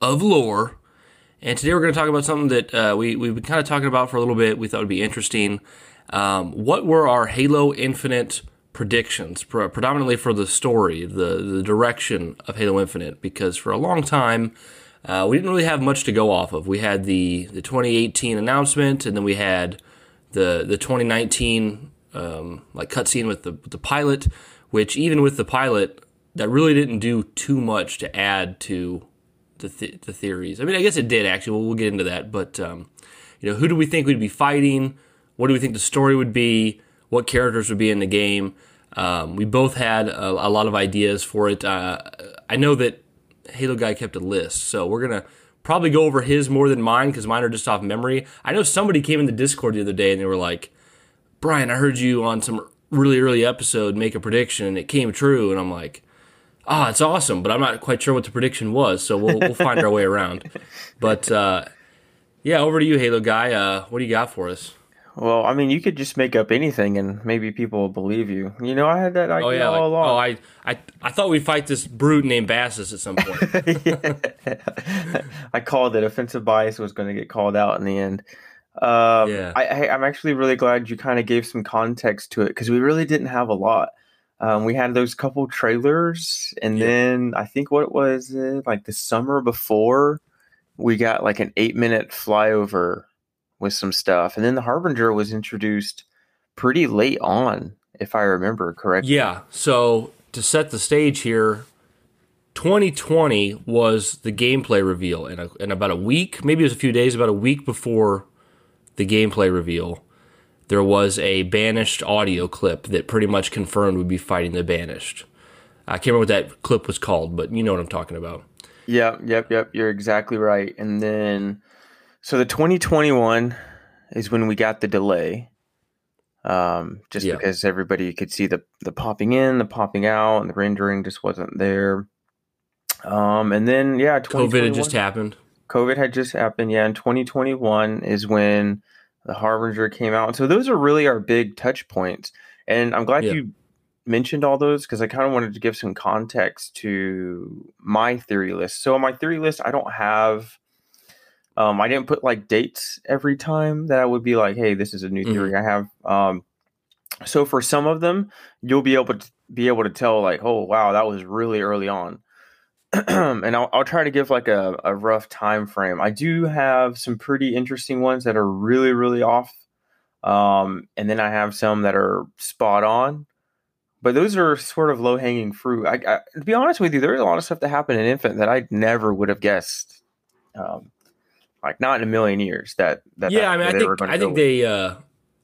of lore. And today we're going to talk about something that uh, we, we've been kind of talking about for a little bit. We thought would be interesting. Um, what were our Halo Infinite predictions, predominantly for the story, the, the direction of Halo Infinite? Because for a long time, uh, we didn't really have much to go off of. We had the, the 2018 announcement, and then we had the the 2019 um, like cutscene with the with the pilot, which even with the pilot, that really didn't do too much to add to the, th- the theories. I mean, I guess it did actually. We'll, get into that. But um, you know, who do we think we'd be fighting? What do we think the story would be? What characters would be in the game? Um, we both had a, a, lot of ideas for it. Uh, I know that Halo guy kept a list, so we're gonna probably go over his more than mine because mine are just off memory. I know somebody came in the Discord the other day and they were like, "Brian, I heard you on some really early episode make a prediction and it came true," and I'm like oh, it's awesome, but I'm not quite sure what the prediction was, so we'll, we'll find our way around. But uh, yeah, over to you, Halo guy. Uh, what do you got for us? Well, I mean, you could just make up anything, and maybe people will believe you. You know, I had that idea oh, yeah, all like, along. Oh, I, I, I thought we'd fight this brute named Bassus at some point. I called it. Offensive bias was going to get called out in the end. Um, yeah. I, I, I'm actually really glad you kind of gave some context to it because we really didn't have a lot. Um, we had those couple trailers, and yeah. then I think what was it like the summer before we got like an eight minute flyover with some stuff, and then the Harbinger was introduced pretty late on, if I remember correctly. Yeah. So to set the stage here, 2020 was the gameplay reveal, and in about a week, maybe it was a few days, about a week before the gameplay reveal there was a banished audio clip that pretty much confirmed we'd be fighting the banished. I can't remember what that clip was called, but you know what I'm talking about. Yep, yep, yep. You're exactly right. And then, so the 2021 is when we got the delay, um, just yep. because everybody could see the the popping in, the popping out, and the rendering just wasn't there. Um, and then yeah, COVID had just happened. COVID had just happened. Yeah, and 2021 is when the Harbinger came out. So those are really our big touch points. And I'm glad yeah. you mentioned all those because I kind of wanted to give some context to my theory list. So on my theory list, I don't have um, I didn't put like dates every time that I would be like, hey, this is a new theory mm-hmm. I have. Um, so for some of them, you'll be able to be able to tell like, oh wow, that was really early on. and I'll, I'll, try to give like a, a rough time frame. I do have some pretty interesting ones that are really, really off. Um, and then I have some that are spot on. But those are sort of low hanging fruit. I, I, to be honest with you, there's a lot of stuff that happened in Infinite that I never would have guessed. Um, like not in a million years that, that yeah, that, I mean, I think, I think they, uh,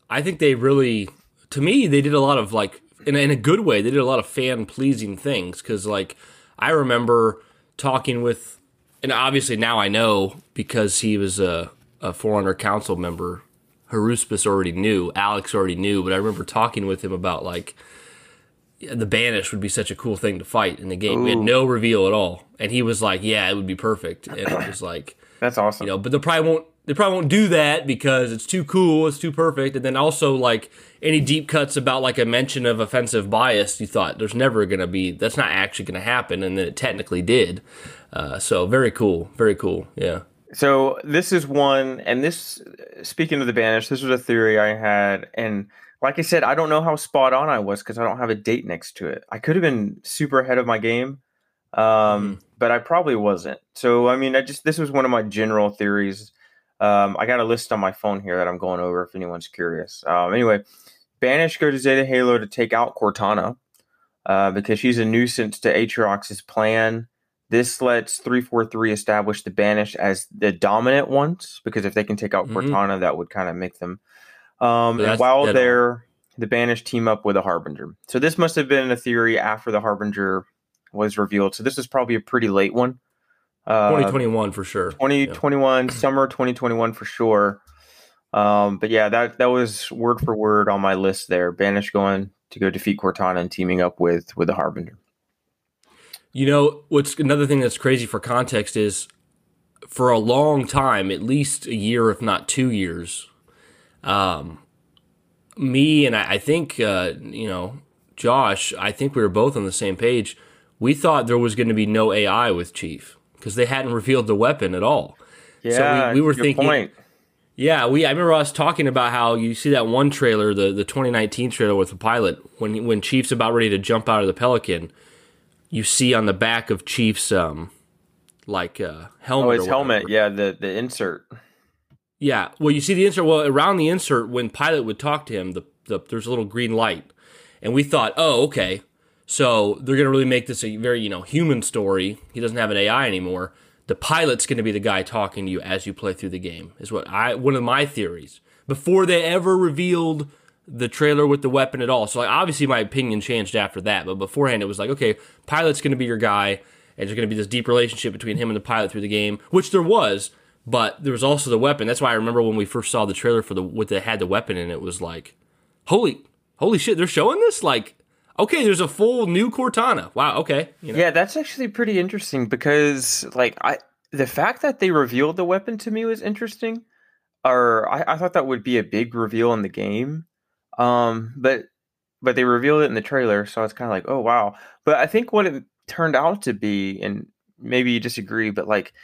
I think they really, to me, they did a lot of like, in, in a good way, they did a lot of fan pleasing things. Cause like, I remember talking with, and obviously now I know because he was a, a Forerunner Council member. Haruspis already knew, Alex already knew, but I remember talking with him about like the Banish would be such a cool thing to fight in the game. Ooh. We had no reveal at all, and he was like, "Yeah, it would be perfect." And it was like, "That's awesome." You know, but they probably won't they probably won't do that because it's too cool, it's too perfect. And then also like any deep cuts about like a mention of offensive bias, you thought there's never going to be that's not actually going to happen, and then it technically did. Uh, so very cool, very cool, yeah. So this is one, and this speaking of the banish, this was a theory I had, and like I said, I don't know how spot on I was because I don't have a date next to it. I could have been super ahead of my game, um, mm-hmm. but I probably wasn't. So I mean, I just this was one of my general theories um, I got a list on my phone here that I'm going over if anyone's curious. Um, anyway, Banish go to Zeta Halo to take out Cortana uh, because she's a nuisance to Atriox's plan. This lets 343 establish the Banish as the dominant ones because if they can take out mm-hmm. Cortana, that would kind of make them. Um, and while they're the Banish team up with a Harbinger. So this must have been a theory after the Harbinger was revealed. So this is probably a pretty late one. 2021 uh, for sure. 2021 yeah. summer 2021 for sure. Um, but yeah, that that was word for word on my list there. Banish going to go defeat Cortana and teaming up with with the Harbinger. You know what's another thing that's crazy for context is for a long time, at least a year, if not two years, um, me and I, I think uh, you know Josh, I think we were both on the same page. We thought there was going to be no AI with Chief because they hadn't revealed the weapon at all. Yeah, so we, we were thinking. Point. Yeah, we. I remember us talking about how you see that one trailer, the the 2019 trailer with the pilot, when when Chief's about ready to jump out of the Pelican, you see on the back of Chief's um, like uh, helmet. Oh, his helmet. Yeah, the the insert. Yeah, well, you see the insert. Well, around the insert, when Pilot would talk to him, the, the there's a little green light, and we thought, oh, okay, so they're going to really make this a very, you know, human story. He doesn't have an AI anymore. The pilot's going to be the guy talking to you as you play through the game. Is what I one of my theories. Before they ever revealed the trailer with the weapon at all. So like, obviously my opinion changed after that, but beforehand it was like, okay, pilot's going to be your guy and there's going to be this deep relationship between him and the pilot through the game, which there was, but there was also the weapon. That's why I remember when we first saw the trailer for the what they had the weapon in it was like, holy holy shit, they're showing this like okay, there's a full new Cortana. Wow, okay. You know. Yeah, that's actually pretty interesting because like I the fact that they revealed the weapon to me was interesting. Or I, I thought that would be a big reveal in the game. Um, but but they revealed it in the trailer, so it's kind of like, oh wow. But I think what it turned out to be, and maybe you disagree, but like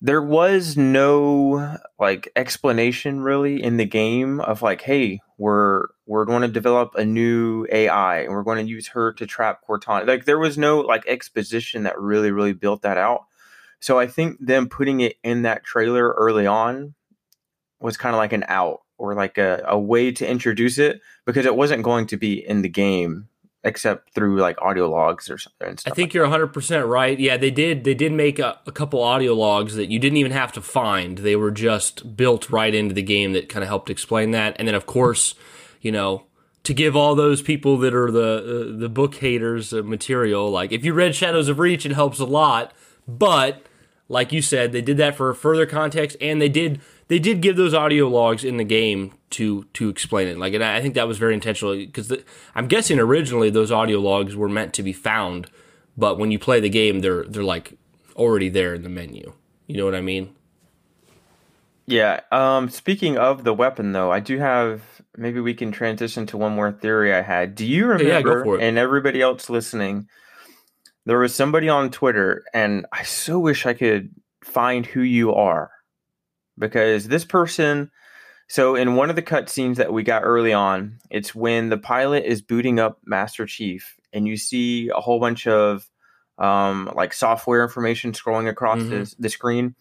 there was no like explanation really in the game of like, hey, we're we're going to develop a new AI and we're going to use her to trap Cortana. Like there was no like exposition that really really built that out. So I think them putting it in that trailer early on was kind of like an out or like a, a way to introduce it because it wasn't going to be in the game except through like audio logs or something. I think like you're 100 percent right. Yeah, they did. They did make a, a, couple audio logs that you didn't even have to find. They were just built right into the game that kind of helped explain that. And then of course, you know, to give all those people that are the uh, the book haters uh, material, like if you read Shadows of Reach, it helps a lot. But like you said, they did that for further context, and they did they did give those audio logs in the game to to explain it. Like, and I think that was very intentional because I'm guessing originally those audio logs were meant to be found, but when you play the game, they're they're like already there in the menu. You know what I mean? Yeah. Um, speaking of the weapon, though, I do have. Maybe we can transition to one more theory I had. Do you remember? Yeah, and everybody else listening, there was somebody on Twitter, and I so wish I could find who you are because this person so in one of the cutscenes that we got early on, it's when the pilot is booting up Master Chief, and you see a whole bunch of um, like software information scrolling across mm-hmm. the, the screen.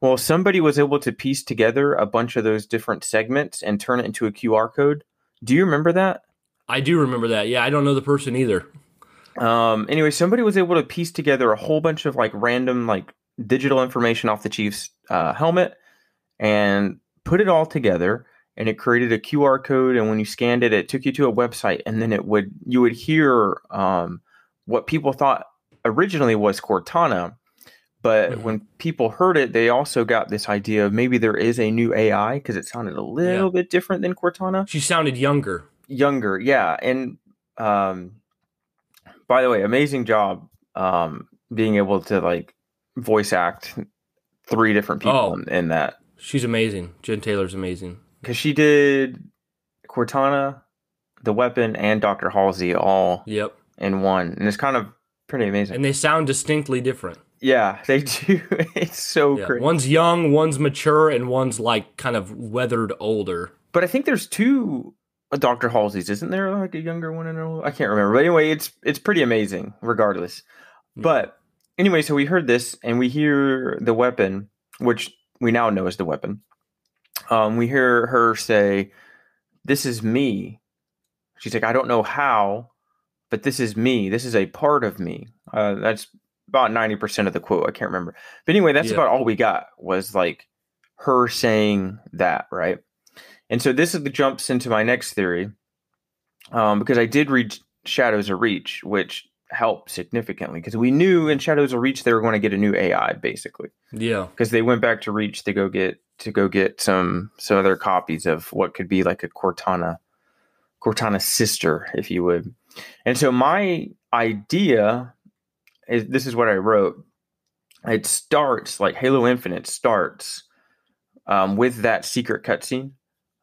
Well, somebody was able to piece together a bunch of those different segments and turn it into a QR code. Do you remember that? I do remember that. Yeah, I don't know the person either. Um, anyway, somebody was able to piece together a whole bunch of like random like digital information off the Chiefs uh, helmet and put it all together and it created a QR code. And when you scanned it, it took you to a website, and then it would you would hear um, what people thought originally was Cortana. But mm-hmm. when people heard it, they also got this idea of maybe there is a new AI because it sounded a little yeah. bit different than Cortana. She sounded younger. Younger, yeah. And um, by the way, amazing job um, being able to like voice act three different people oh. in, in, that She's amazing. Jen Taylor's amazing. Because she did Cortana, the weapon, and Dr. Halsey all yep. in one. And it's kind of pretty amazing. And they sound distinctly different. Yeah, they do. it's so yeah. One's young, one's mature, and one's like kind of weathered older. But I think there's two Dr. Halsey's, isn't there like a younger one and older? I can't remember. But anyway, it's it's pretty amazing, regardless. Yeah. But anyway, so we heard this and we hear the weapon, which we now know is the weapon. Um, we hear her say, This is me. She's like, I don't know how, but this is me. This is a part of me. Uh, that's about 90% of the quote. I can't remember. But anyway, that's yeah. about all we got was like her saying that, right? And so this is the jumps into my next theory. Um, because I did read Shadows of Reach, which helped significantly because we knew in Shadows of Reach they were going to get a new AI basically. Yeah. Because they went back to Reach to go get to go get some some other copies of what could be like a Cortana Cortana sister, if you would. And so my idea is this is what I wrote. It starts like Halo Infinite starts um, with that secret cutscene,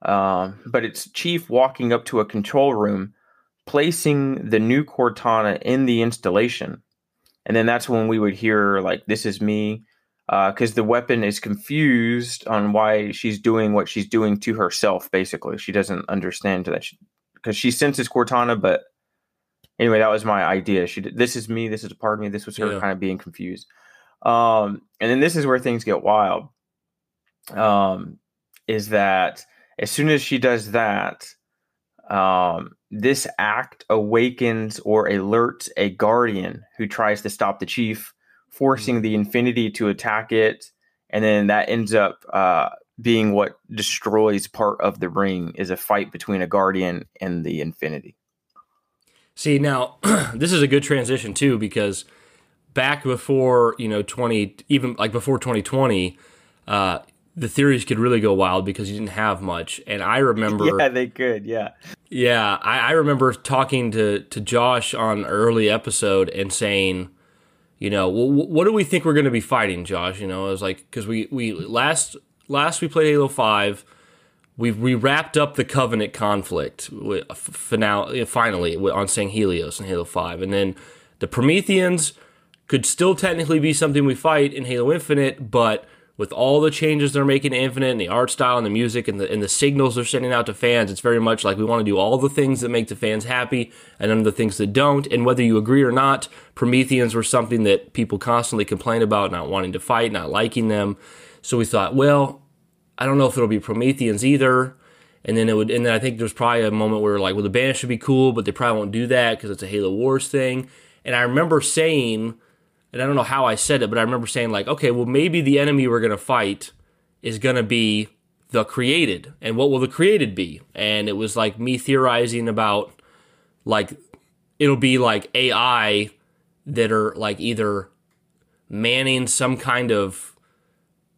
um, but it's Chief walking up to a control room, placing the new Cortana in the installation, and then that's when we would hear like "This is me," because uh, the weapon is confused on why she's doing what she's doing to herself. Basically, she doesn't understand that because she, she senses Cortana, but anyway, that was my idea. She did, this is me. This is a part of me. This was her yeah. kind of being confused. Um, and then this is where things get wild. Um, is that as soon as she does that, um, this act awakens or alerts a guardian who tries to stop the chief, forcing mm-hmm. the Infinity to attack it, and then that ends up uh, being what destroys part of the ring. Is a fight between a guardian and the Infinity. See, now this is a good transition too because back before you know twenty, even like before twenty twenty, uh, the theories could really go wild because you didn't have much. And I remember, yeah, they could, yeah, yeah. I, I remember talking to to Josh on early episode and saying, you know, well, what do we think we're going to be fighting, Josh? You know, I was like, because we we last last we played Halo Five we we wrapped up the Covenant conflict with, finale, finally on Sanghelios in Halo 5. And then the Prometheans could still technically be something we fight in Halo Infinite, but with all the changes they're making to Infinite and the art style and the music and the, and the signals they're sending out to fans, it's very much like we want to do all the things that make the fans happy and none of the things that don't. And whether you agree or not, Prometheans were something that people constantly complain about, not wanting to fight, not liking them. So we thought, well, I don't know if it'll be Prometheans either. And then it would, and then I think there's probably a moment where like, well, the band should be cool, but they probably won't do that because it's a Halo Wars thing. And I remember saying, and I don't know how I said it, but I remember saying like, okay, well, maybe the enemy we're gonna fight is gonna be the created, and what will the created be? And it was like me theorizing about like it'll be like AI that are like either manning some kind of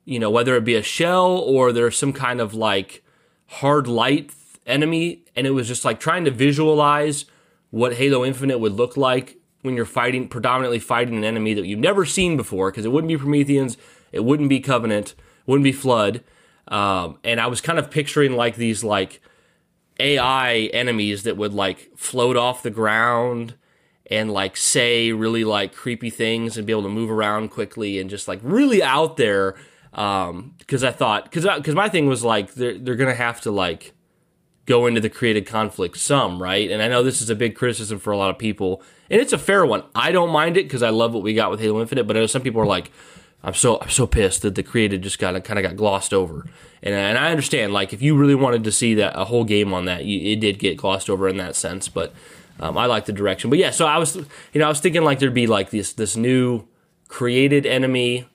you know, whether it be a shell or there's some kind of like hard light enemy. And it was just like trying to visualize what Halo Infinite would look like when you're fighting, predominantly fighting an enemy that you've never seen before, because it wouldn't be Prometheans, it wouldn't be Covenant, wouldn't be Flood. Um, and I was kind of picturing like these like AI enemies that would like float off the ground and like say really like creepy things and be able to move around quickly and just like really out there um, because I thought because because my thing was like they're they're gonna have to like go into the created conflict some right, and I know this is a big criticism for a lot of people, and it's a fair one. I don't mind it because I love what we got with Halo Infinite, but I know some people are like. I'm so I'm so pissed that the created just got kind of got glossed over, and and I understand like if you really wanted to see that a whole game on that, you, it did get glossed over in that sense. But um, I like the direction. But yeah, so I was you know I was thinking like there'd be like this this new created enemy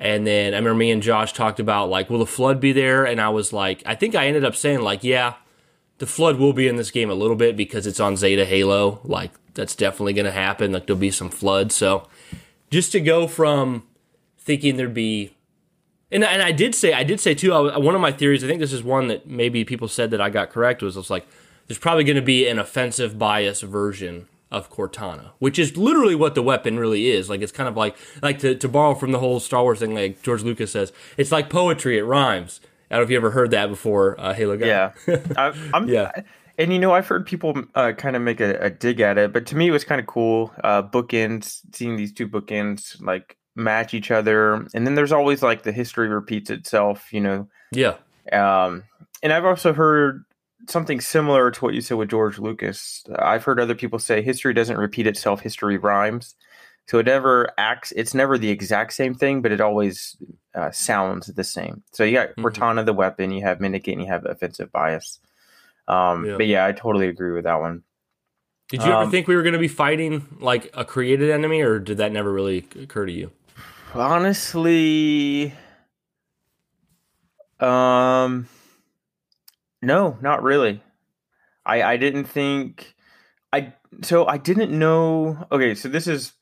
and then I remember me and Josh talked about like, will the flood be there? And I was like, I think I ended up saying like, yeah, the flood will be in this game a little bit because it's on Zeta Halo. Like that's definitely going to happen. Like there'll be some flood. So just to go from thinking there'd be, and and I did say I did say too. I, one of my theories. I think this is one that maybe people said that I got correct was. It's like there's probably going to be an offensive bias version of Cortana, which is literally what the weapon really is. Like it's kind of like like to, to borrow from the whole Star Wars thing, like George Lucas says, it's like poetry. It rhymes. I don't know if you ever heard that before, uh, Halo guy. Yeah, I, am yeah. And you know, I've heard people uh, kind of make a, a, dig at it, but to me, it was kind of cool. Uh, bookends, seeing these two bookends like match each other, and then there's always like the history repeats itself. You know. Yeah. Um, and I've also heard something similar to what you said with George Lucas. I've heard other people say history doesn't repeat itself; history rhymes. So it never acts. It's never the exact same thing, but it always uh, sounds the same. So you got mm-hmm. Cortana, the weapon. You have Mendicant, and you have offensive bias. Um, yeah. But yeah, I totally agree with that one. Did you um, ever think we were going to be fighting like a created enemy, or did that never really occur to you? Honestly, um, no, not really. I I didn't think I so I didn't know. Okay, so this is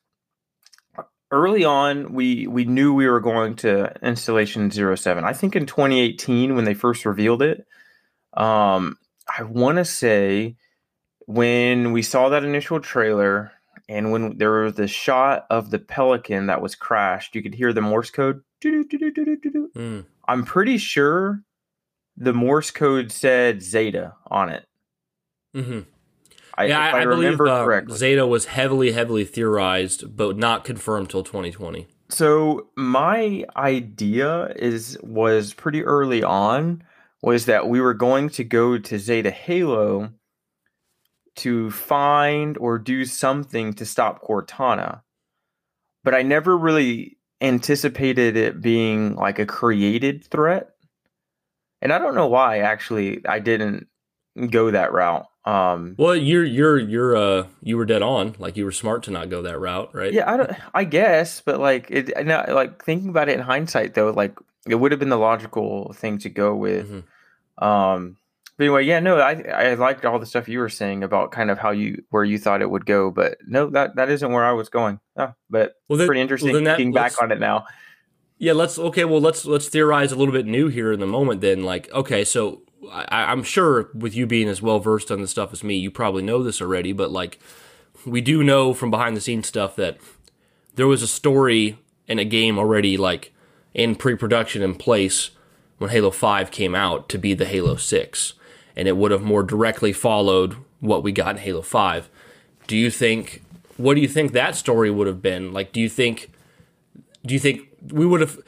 early on we we knew we were going to installation 07 i think in 2018 when they first revealed it um i want to say when we saw that initial trailer and when there was the shot of the pelican that was crashed you could hear the morse code mm. i'm pretty sure the morse code said zeta on it mm-hmm. I, yeah, I, I, I believe uh, Zeta was heavily, heavily theorized, but not confirmed till 2020. So my idea is was pretty early on was that we were going to go to Zeta Halo to find or do something to stop Cortana. But I never really anticipated it being like a created threat. And I don't know why actually I didn't go that route. Um, well, you're you're you're uh you were dead on. Like you were smart to not go that route, right? Yeah, I don't. I guess, but like it. Now, like thinking about it in hindsight, though, like it would have been the logical thing to go with. Mm-hmm. Um. But anyway, yeah, no, I I liked all the stuff you were saying about kind of how you where you thought it would go, but no, that that isn't where I was going. Oh, but well, then, pretty interesting well, looking back on it now. Yeah, let's okay. Well, let's let's theorize a little bit new here in the moment. Then, like, okay, so I, am sure with you being as well versed on the stuff as me, you probably know this already, but like we do know from behind the scenes stuff that there was a story in a game already like in pre-production in place when Halo 5 came out to be the Halo 6 and it would have more directly followed what we got in Halo 5. Do you think what do you think that story would have been? Like do you think do you think we would have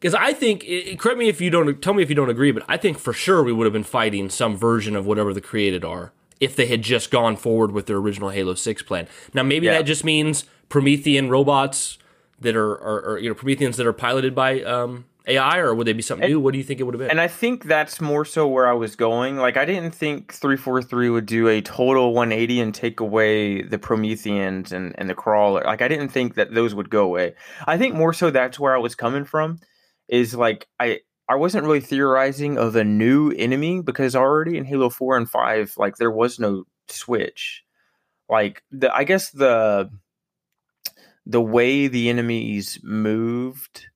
because I think, correct me if you don't, tell me if you don't agree, but I think for sure we would have been fighting some version of whatever the created are if they had just gone forward with their original Halo Six plan. Now maybe yeah. that just means Promethean robots that are, are, are, you know Prometheans that are piloted by um, AI, or would they be something and, new? What do you think it would have been? And I think that's more so where I was going. Like I didn't think three four three would do a total one eighty and take away the Prometheans and and the crawler. Like I didn't think that those would go away. I think more so that's where I was coming from is like I I wasn't really theorizing of a new enemy because already in Halo 4 and 5 like there was no switch. Like the I guess the the way the enemies moved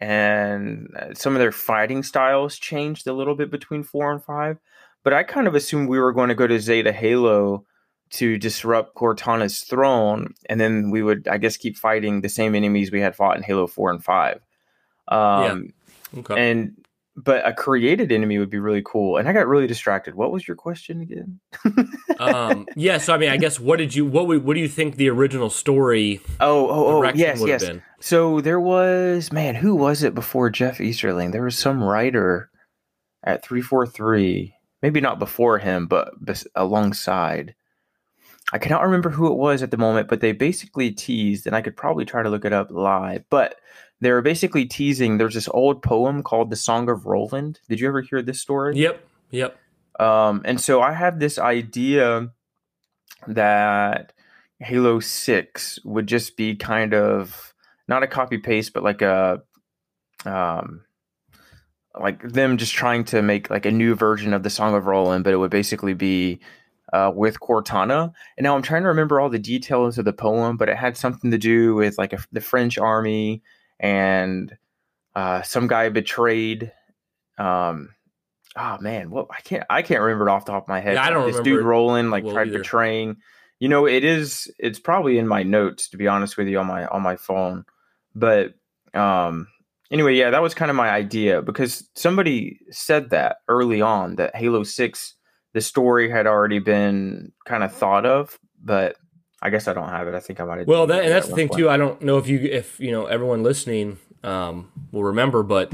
and uh, some of their fighting styles changed a little bit between 4 and 5, but I kind of assumed we were going to go to Zeta Halo to disrupt Cortana's throne and then we would I guess keep fighting the same enemies we had fought in Halo 4 and 5 um, yeah. Okay. And but a created enemy would be really cool. And I got really distracted. What was your question again? um, yeah. So I mean, I guess what did you what what do you think the original story? Oh oh oh yes yes. Been? So there was man, who was it before Jeff Easterling? There was some writer at three four three. Maybe not before him, but alongside. I cannot remember who it was at the moment, but they basically teased, and I could probably try to look it up live. But they were basically teasing. There's this old poem called "The Song of Roland." Did you ever hear this story? Yep, yep. Um, and so I have this idea that Halo Six would just be kind of not a copy paste, but like a um, like them just trying to make like a new version of the Song of Roland, but it would basically be uh, with Cortana. And now I'm trying to remember all the details of the poem, but it had something to do with like a, the French army and uh, some guy betrayed. Um, oh man, what I can't I can't remember it off the top of my head. Yeah, I don't this dude Roland like well, tried either. betraying You know, it is. It's probably in my notes to be honest with you on my on my phone. But um, anyway, yeah, that was kind of my idea because somebody said that early on that Halo Six, the story had already been kind of thought of, but I guess I don't have it. I think I might have. Well, that, and that's the thing point. too. I don't know if you if you know everyone listening um, will remember, but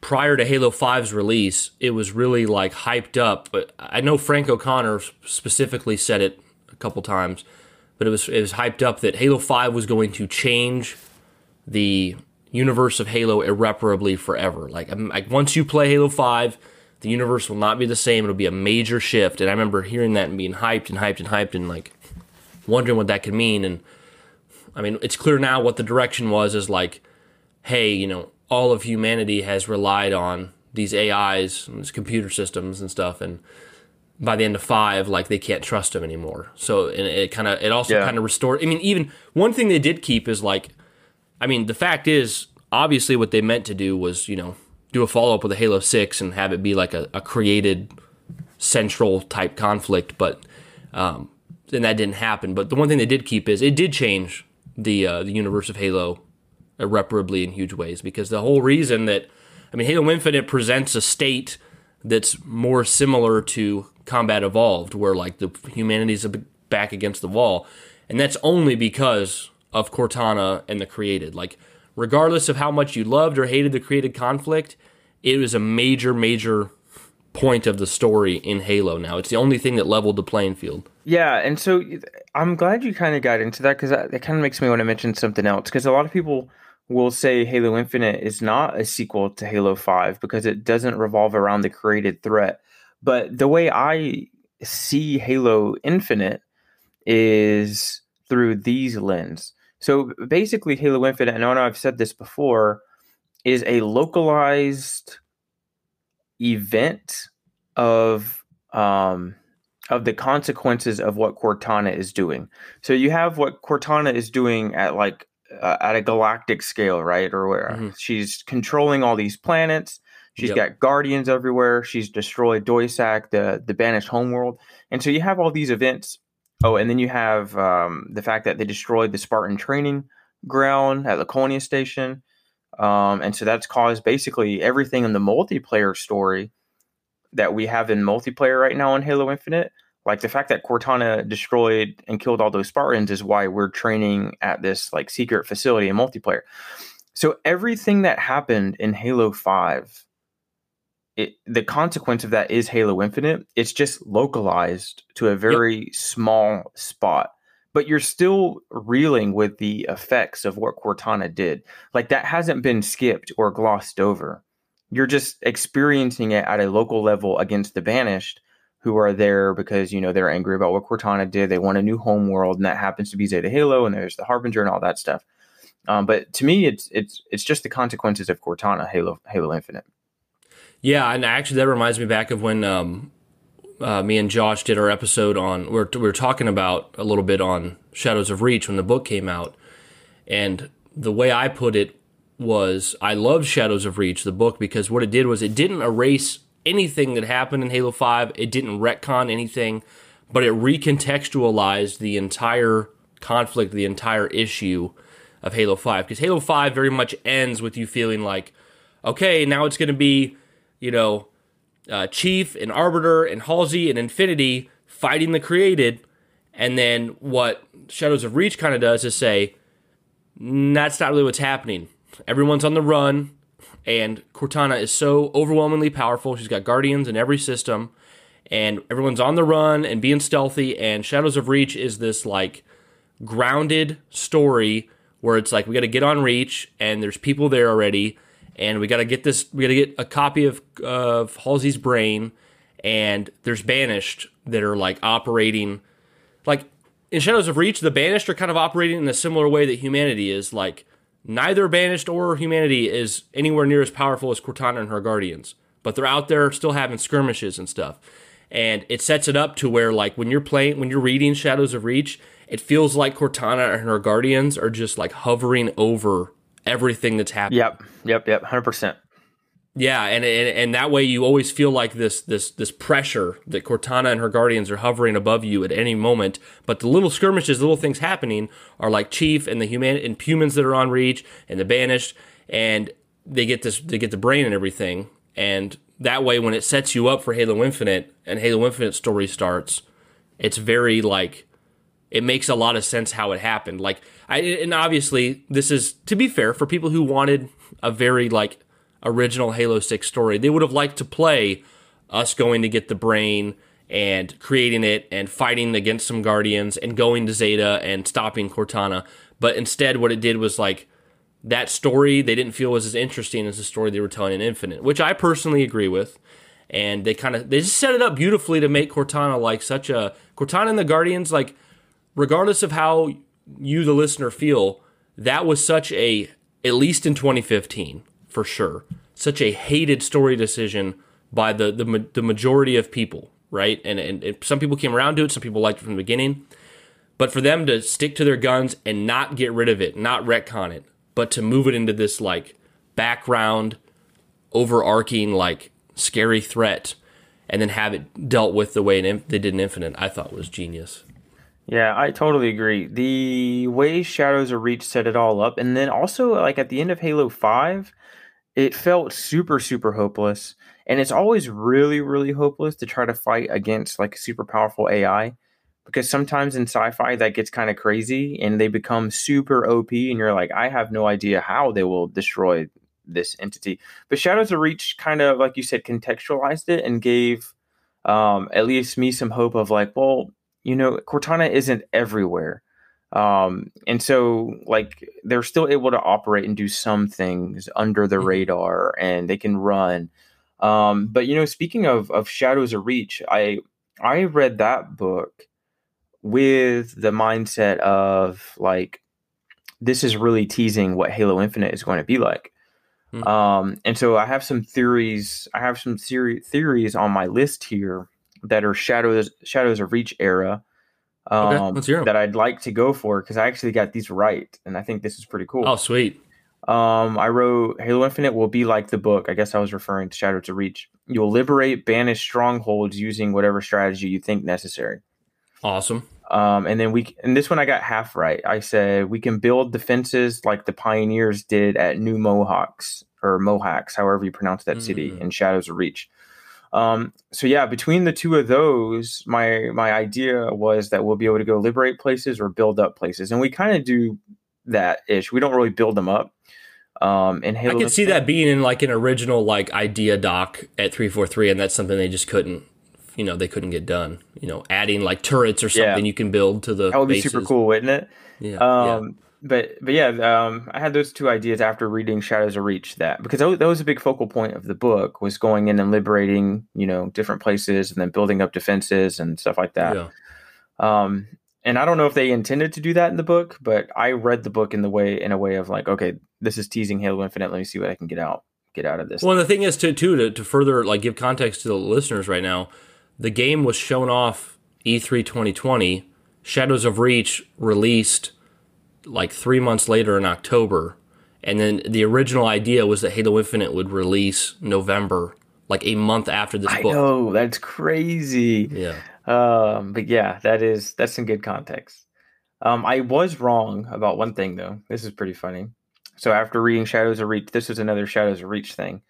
prior to Halo 5's release, it was really like hyped up. But I know Frank O'Connor specifically said it a couple times, but it was it was hyped up that Halo 5 was going to change the universe of Halo irreparably forever. Like, um, like once you play Halo 5, the universe will not be the same. It'll be a major shift. And I remember hearing that and being hyped and hyped and hyped and like wondering what that could mean. And I mean, it's clear now what the direction was is like, hey, you know, all of humanity has relied on these AIs and these computer systems and stuff. And by the end of five, like they can't trust them anymore. So and it kind of, it also yeah. kind of restored. I mean, even one thing they did keep is like, I mean, the fact is, obviously, what they meant to do was, you know, do a follow up with a Halo 6 and have it be like a, a created central type conflict. But, um, and that didn't happen. But the one thing they did keep is it did change the uh, the universe of Halo irreparably in huge ways because the whole reason that I mean Halo Infinite presents a state that's more similar to Combat Evolved, where like the humanity's back against the wall, and that's only because of Cortana and the created. Like, regardless of how much you loved or hated the created conflict, it was a major, major point of the story in Halo now. It's the only thing that leveled the playing field. Yeah, and so I'm glad you kind of got into that because it kind of makes me want to mention something else because a lot of people will say Halo Infinite is not a sequel to Halo 5 because it doesn't revolve around the created threat. But the way I see Halo Infinite is through these lens. So basically, Halo Infinite, and I know I've said this before, is a localized event of um, of the consequences of what Cortana is doing. So you have what Cortana is doing at like uh, at a galactic scale, right? Or where mm-hmm. she's controlling all these planets. She's yep. got guardians everywhere. She's destroyed Doisac, the the banished homeworld, and so you have all these events Oh, and then you have um, the fact that they destroyed the Spartan training ground at the Laconia Station. Um, and so that's caused basically everything in the multiplayer story that we have in multiplayer right now in Halo Infinite. Like the fact that Cortana destroyed and killed all those Spartans is why we're training at this like secret facility in multiplayer. So everything that happened in Halo 5 it, the consequence of that is Halo Infinite. It's just localized to a very yep. small spot, but you're still reeling with the effects of what Cortana did. Like that hasn't been skipped or glossed over. You're just experiencing it at a local level against the Banished, who are there because you know they're angry about what Cortana did. They want a new home world, and that happens to be Zeta Halo, and there's the Harbinger and all that stuff. Um, but to me, it's it's it's just the consequences of Cortana, Halo Halo Infinite. Yeah, and actually, that reminds me back of when um, uh, me and Josh did our episode on. We are we were talking about a little bit on Shadows of Reach when the book came out, and the way I put it was I loved Shadows of Reach, the book, because what it did was it didn't erase anything that happened in Halo Five. It didn't retcon anything, but it recontextualized the entire conflict, the entire issue of Halo Five. Because Halo Five very much ends with you feeling like, okay, now it's going to be you know, uh, Chief and Arbiter and Halsey and Infinity fighting the created. And then what Shadows of Reach kind of does is say, that's not really what's happening. Everyone's on the run, and Cortana is so overwhelmingly powerful. She's got guardians in every system, and everyone's on the run and being stealthy. And Shadows of Reach is this like grounded story where it's like we got to get on Reach, and there's people there already, and we got to get this. We got to get a copy of of Halsey's brain, and there's banished that are like operating, like in Shadows of Reach. The banished are kind of operating in a similar way that humanity is. Like neither banished or humanity is anywhere near as powerful as Cortana and her guardians, but they're out there still having skirmishes and stuff. And it sets it up to where like when you're playing, when you're reading Shadows of Reach, it feels like Cortana and her guardians are just like hovering over everything that's happening. Yep, yep, yep, hundred percent. Yeah, and, and and that way you always feel like this this this pressure that Cortana and her guardians are hovering above you at any moment. But the little skirmishes, the little things happening are like Chief and the human and humans that are on Reach and the Banished, and they get this they get the brain and everything. And that way, when it sets you up for Halo Infinite and Halo Infinite story starts, it's very like it makes a lot of sense how it happened. Like I and obviously this is to be fair for people who wanted a very like original Halo 6 story. They would have liked to play us going to get the brain and creating it and fighting against some guardians and going to Zeta and stopping Cortana. But instead, what it did was like that story they didn't feel was as interesting as the story they were telling in Infinite, which I personally agree with. And they kind of they just set it up beautifully to make Cortana like such a Cortana and the Guardians like regardless of how you the listener feel, that was such a at least in 2015 for sure. Such a hated story decision by the the, the majority of people, right? And, and, and some people came around to it, some people liked it from the beginning. But for them to stick to their guns and not get rid of it, not retcon it, but to move it into this like background, overarching, like scary threat, and then have it dealt with the way they did in Infinite, I thought was genius. Yeah, I totally agree. The way Shadows of Reach set it all up, and then also like at the end of Halo 5, it felt super super hopeless and it's always really really hopeless to try to fight against like a super powerful ai because sometimes in sci-fi that gets kind of crazy and they become super op and you're like i have no idea how they will destroy this entity but shadows of reach kind of like you said contextualized it and gave um, at least me some hope of like well you know cortana isn't everywhere um, and so like they're still able to operate and do some things under the mm-hmm. radar and they can run. Um, but you know, speaking of of Shadows of Reach, I I read that book with the mindset of like this is really teasing what Halo Infinite is going to be like. Mm-hmm. Um, and so I have some theories. I have some theory, theories on my list here that are Shadows Shadows of Reach era um, okay, that I'd like to go for because I actually got these right, and I think this is pretty cool. Oh, sweet. Um, I wrote Halo Infinite will be like the book. I guess I was referring to Shadow to Reach. You'll liberate banish strongholds using whatever strategy you think necessary. Awesome. Um, and then we and this one I got half right. I said we can build defenses like the pioneers did at New Mohawks or Mohawks, however you pronounce that mm-hmm. city in Shadows of Reach. Um, so yeah, between the two of those, my my idea was that we'll be able to go liberate places or build up places, and we kind of do that ish. We don't really build them up. Um, and Halo I could see that being in like an original like idea doc at three four three, and that's something they just couldn't, you know, they couldn't get done. You know, adding like turrets or something yeah. you can build to the that would bases. be super cool, wouldn't it? Yeah. Um, but but yeah, um, I had those two ideas after reading Shadows of Reach. That because that was, that was a big focal point of the book was going in and liberating you know different places and then building up defenses and stuff like that. Yeah. Um, and I don't know if they intended to do that in the book, but I read the book in the way in a way of like, okay, this is teasing Halo Infinite. Let me see what I can get out get out of this. Well, the thing is to too to, to further like give context to the listeners right now, the game was shown off E3 2020. Shadows of Reach released like three months later in October. And then the original idea was that Halo Infinite would release November, like a month after this I book. Oh, that's crazy. Yeah. Um, but yeah, that is that's some good context. Um, I was wrong about one thing though. This is pretty funny. So after reading Shadows of Reach, this is another Shadows of Reach thing.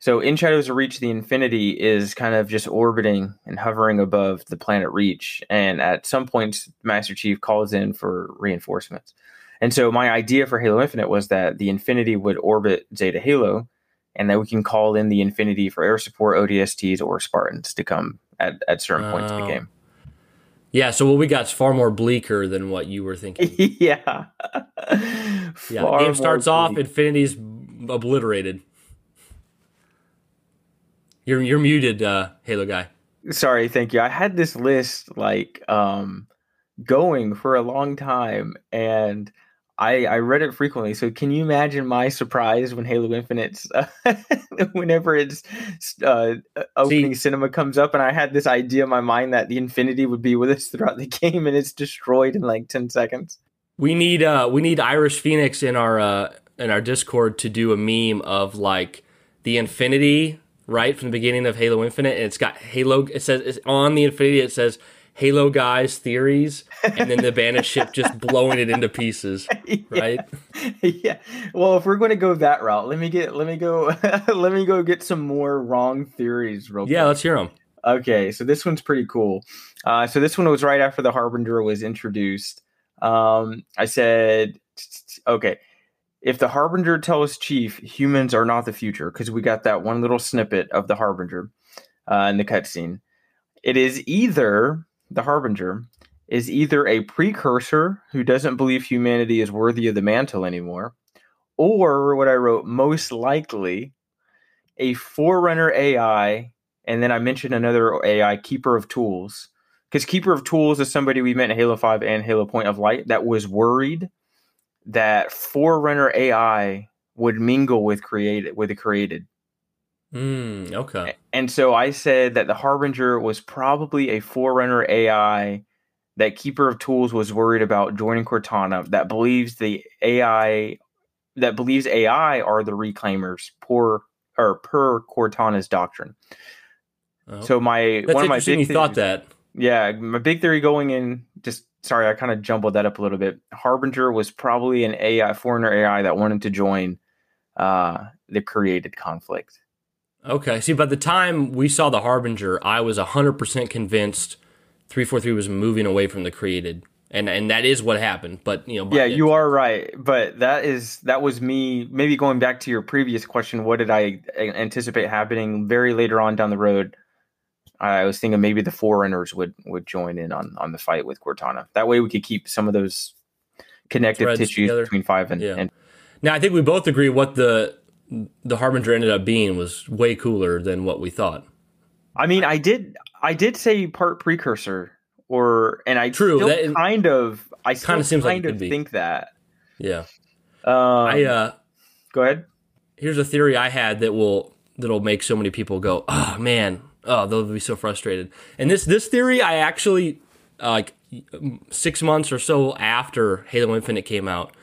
So in Shadows of Reach, the Infinity is kind of just orbiting and hovering above the planet Reach, and at some points, Master Chief calls in for reinforcements. And so my idea for Halo Infinite was that the Infinity would orbit Zeta Halo, and that we can call in the Infinity for air support, ODSTs, or Spartans to come at, at certain points in the game. Yeah, so what we got is far more bleaker than what you were thinking. yeah. yeah, game starts off, Infinity's obliterated. You're you're muted, uh, Halo guy. Sorry, thank you. I had this list like um going for a long time and I, I read it frequently. So can you imagine my surprise when Halo Infinite's uh, whenever its uh, opening See, cinema comes up, and I had this idea in my mind that the Infinity would be with us throughout the game, and it's destroyed in like ten seconds. We need uh we need Irish Phoenix in our uh in our Discord to do a meme of like the Infinity right from the beginning of Halo Infinite, and it's got Halo. It says it's on the Infinity. It says HaloGuy's theories, and then the banished ship just blowing it into pieces, right? Yeah. Well, if we're going to go that route, let me get let me go let me go get some more wrong theories. Real quick. yeah, quick. let's hear them. Okay, so this one's pretty cool. Uh, so this one was right after the Harbinger was introduced. Um, I said, okay, if the Harbinger tells Chief humans are not the future, because we got that one little snippet of the Harbinger uh, in the cutscene, it is either the Harbinger is either a precursor who doesn't believe humanity is worthy of the mantle anymore, or what I wrote, most likely a forerunner AI. And then I mentioned another AI, Keeper of Tools. Because Keeper of Tools is somebody we met in Halo 5 and Halo Point of Light that was worried that Forerunner AI would mingle with created with the created. Mm, okay. And so I said that the Harbinger was probably a Forerunner AI that Keeper of Tools was worried about joining Cortana that believes the AI that believes AI are the reclaimers per or per Cortana's doctrine. Oh. So my That's one of my big you theories, thought that. Yeah, my big theory going in just sorry, I kind of jumbled that up a little bit. Harbinger was probably an AI Forerunner AI that wanted to join uh, the created conflict. Okay. See, by the time we saw the Harbinger, I was 100% convinced 343 was moving away from the created. And and that is what happened. But, you know, Yeah, you are right. But that is that was me maybe going back to your previous question, what did I uh, anticipate happening very later on down the road? I was thinking maybe the Forerunners would would join in on on the fight with Cortana. That way we could keep some of those connective Threads tissues together. between five and, yeah. and now I think we both agree what the the Harbinger ended up being was way cooler than what we thought. I mean, I did I did say part precursor, or and I true that, kind of I kind of seems kind like of think that. Yeah. Um, I uh, go ahead. Here's a theory I had that will that'll make so many people go, "Oh man, oh they'll be so frustrated." And this this theory I actually uh, like six months or so after Halo Infinite came out,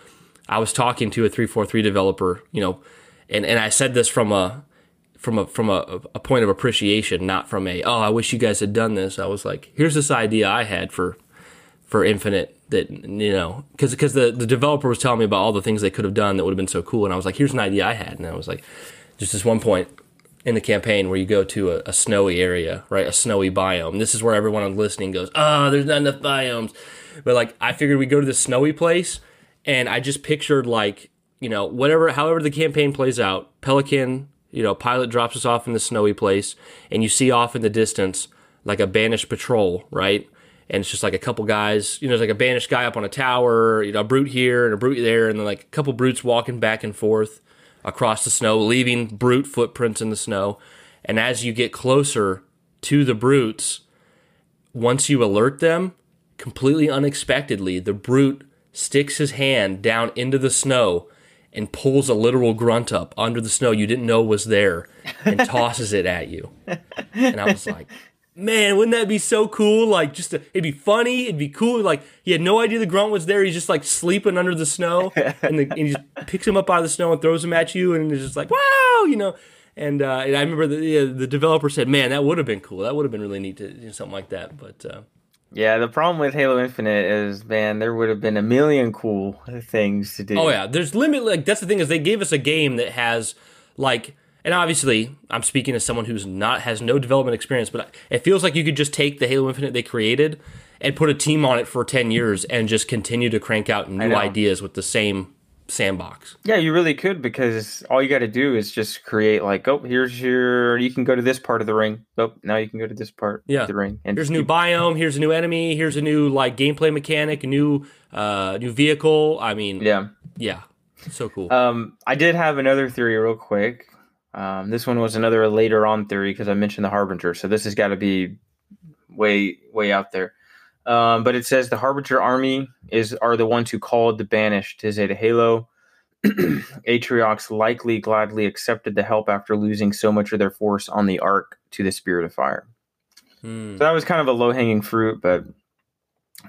I was talking to a 343 developer, you know, and, and I said this from a from a from a, a point of appreciation, not from a oh I wish you guys had done this. I was like, here's this idea I had for for Infinite that you know because because the the developer was telling me about all the things they could have done that would have been so cool, and I was like, here's an idea I had, and I was like, just this one point in the campaign where you go to a, a snowy area, right, a snowy biome. This is where everyone on listening goes, oh, there's not enough biomes, but like I figured we go to the snowy place, and I just pictured like you know whatever however the campaign plays out, Pelican you know, pilot drops us off in the snowy place, and you see off in the distance like a banished patrol, right? And it's just like a couple guys, you know, it's like a banished guy up on a tower, you know, a brute here and a brute there, and then like a couple brutes walking back and forth across the snow, leaving brute footprints in the snow. And as you get closer to the brutes, once you alert them, completely unexpectedly, the brute sticks his hand down into the snow and pulls a literal grunt up under the snow you didn't know was there and tosses it at you. And I was like, man, wouldn't that be so cool? Like, just to, it'd be funny, it'd be cool. Like, he had no idea the grunt was there. He's just like sleeping under the snow, and, the, and he just picks him up out of the snow and throws him at you, and it's just like, wow, you know. And, uh, and I remember the the developer said, "Man, that would have been cool. That would have been really neat to do something like that." But uh, yeah, the problem with Halo Infinite is, man, there would have been a million cool things to do. Oh yeah, there's limit. Like that's the thing is they gave us a game that has like, and obviously I'm speaking as someone who's not has no development experience, but it feels like you could just take the Halo Infinite they created and put a team on it for ten years and just continue to crank out new ideas with the same sandbox. Yeah, you really could because all you got to do is just create like, oh, here's your. You can go to this part of the ring. Oh, now you can go to this part yeah. of the ring. And here's a new keep... biome. Here's a new enemy. Here's a new like gameplay mechanic. A new, uh, new vehicle. I mean, yeah, yeah, so cool. Um, I did have another theory real quick. Um, this one was another later on theory because I mentioned the harbinger. So this has got to be way way out there. Um, but it says the Harbinger army is are the ones who called the banished to Zeta Halo. Atriox likely gladly accepted the help after losing so much of their force on the Ark to the Spirit of Fire. Hmm. So that was kind of a low hanging fruit, but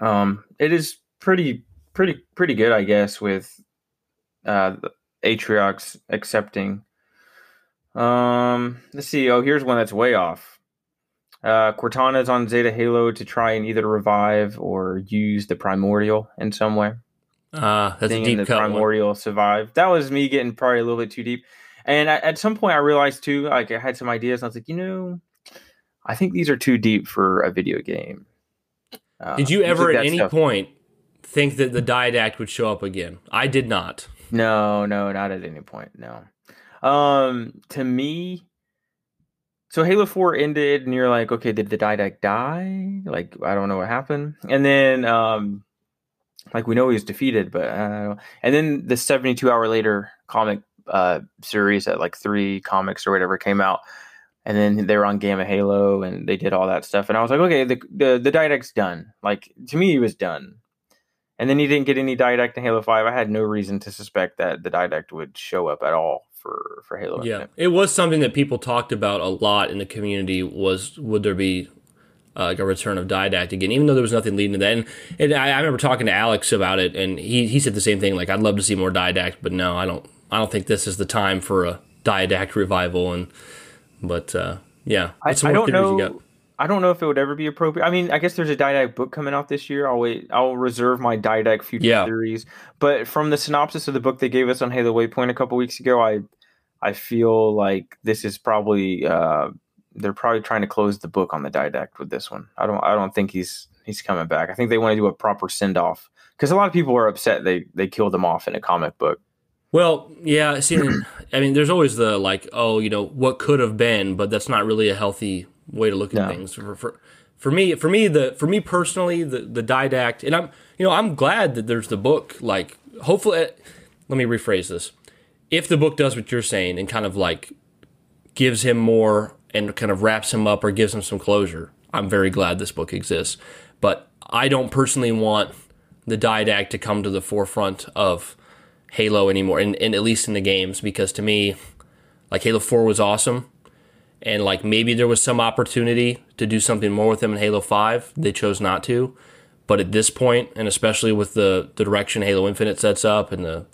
um, it is pretty pretty pretty good, I guess, with uh, Atriox accepting Um, let's see. Oh, here's one that's way off. Uh, on Zeta Halo to try and either revive or use the primordial in some way. Ah, uh, that's a deep the cut primordial one. survive. That was me getting probably a little bit too deep. And at, at some point, I realized too, like I had some ideas. I was like, you know, I think these are too deep for a video game. Uh, did you ever at any point think that the didact would show up again? I did not. No, no, not at any point. No. Um, to me, so Halo 4 ended and you're like, okay, did the didact die? Like, I don't know what happened. And then, um, like we know he was defeated, but uh, and then the 72 hour later comic uh series at like three comics or whatever came out, and then they were on Gamma Halo and they did all that stuff, and I was like, okay, the the, the didact's done. Like to me, he was done. And then he didn't get any didact in Halo Five. I had no reason to suspect that the didact would show up at all for for Halo. Yeah, Infinite. it was something that people talked about a lot in the community. Was would there be uh, like a return of didact again, even though there was nothing leading to that? And, and I, I, remember talking to Alex about it, and he he said the same thing. Like, I'd love to see more didact, but no, I don't. I don't think this is the time for a didact revival. And but uh, yeah, I, I don't know. I don't know if it would ever be appropriate. I mean, I guess there's a Didact book coming out this year. I'll wait. I'll reserve my Didact future yeah. theories. But from the synopsis of the book they gave us on Halo Waypoint a couple weeks ago, I I feel like this is probably uh, they're probably trying to close the book on the Didact with this one. I don't I don't think he's he's coming back. I think they want to do a proper send off because a lot of people are upset they they killed him off in a comic book. Well, yeah. See, I mean, there's always the like, oh, you know, what could have been, but that's not really a healthy way to look at no. things. For, for, for me, for me, the for me personally, the the didact, and I'm you know I'm glad that there's the book. Like, hopefully, let me rephrase this if the book does what you're saying and kind of like gives him more and kind of wraps him up or gives him some closure, I'm very glad this book exists. But I don't personally want the didact to come to the forefront of Halo anymore, and, and at least in the games, because to me, like Halo 4 was awesome. And like maybe there was some opportunity to do something more with him in Halo 5. They chose not to. But at this point, and especially with the, the direction Halo Infinite sets up and the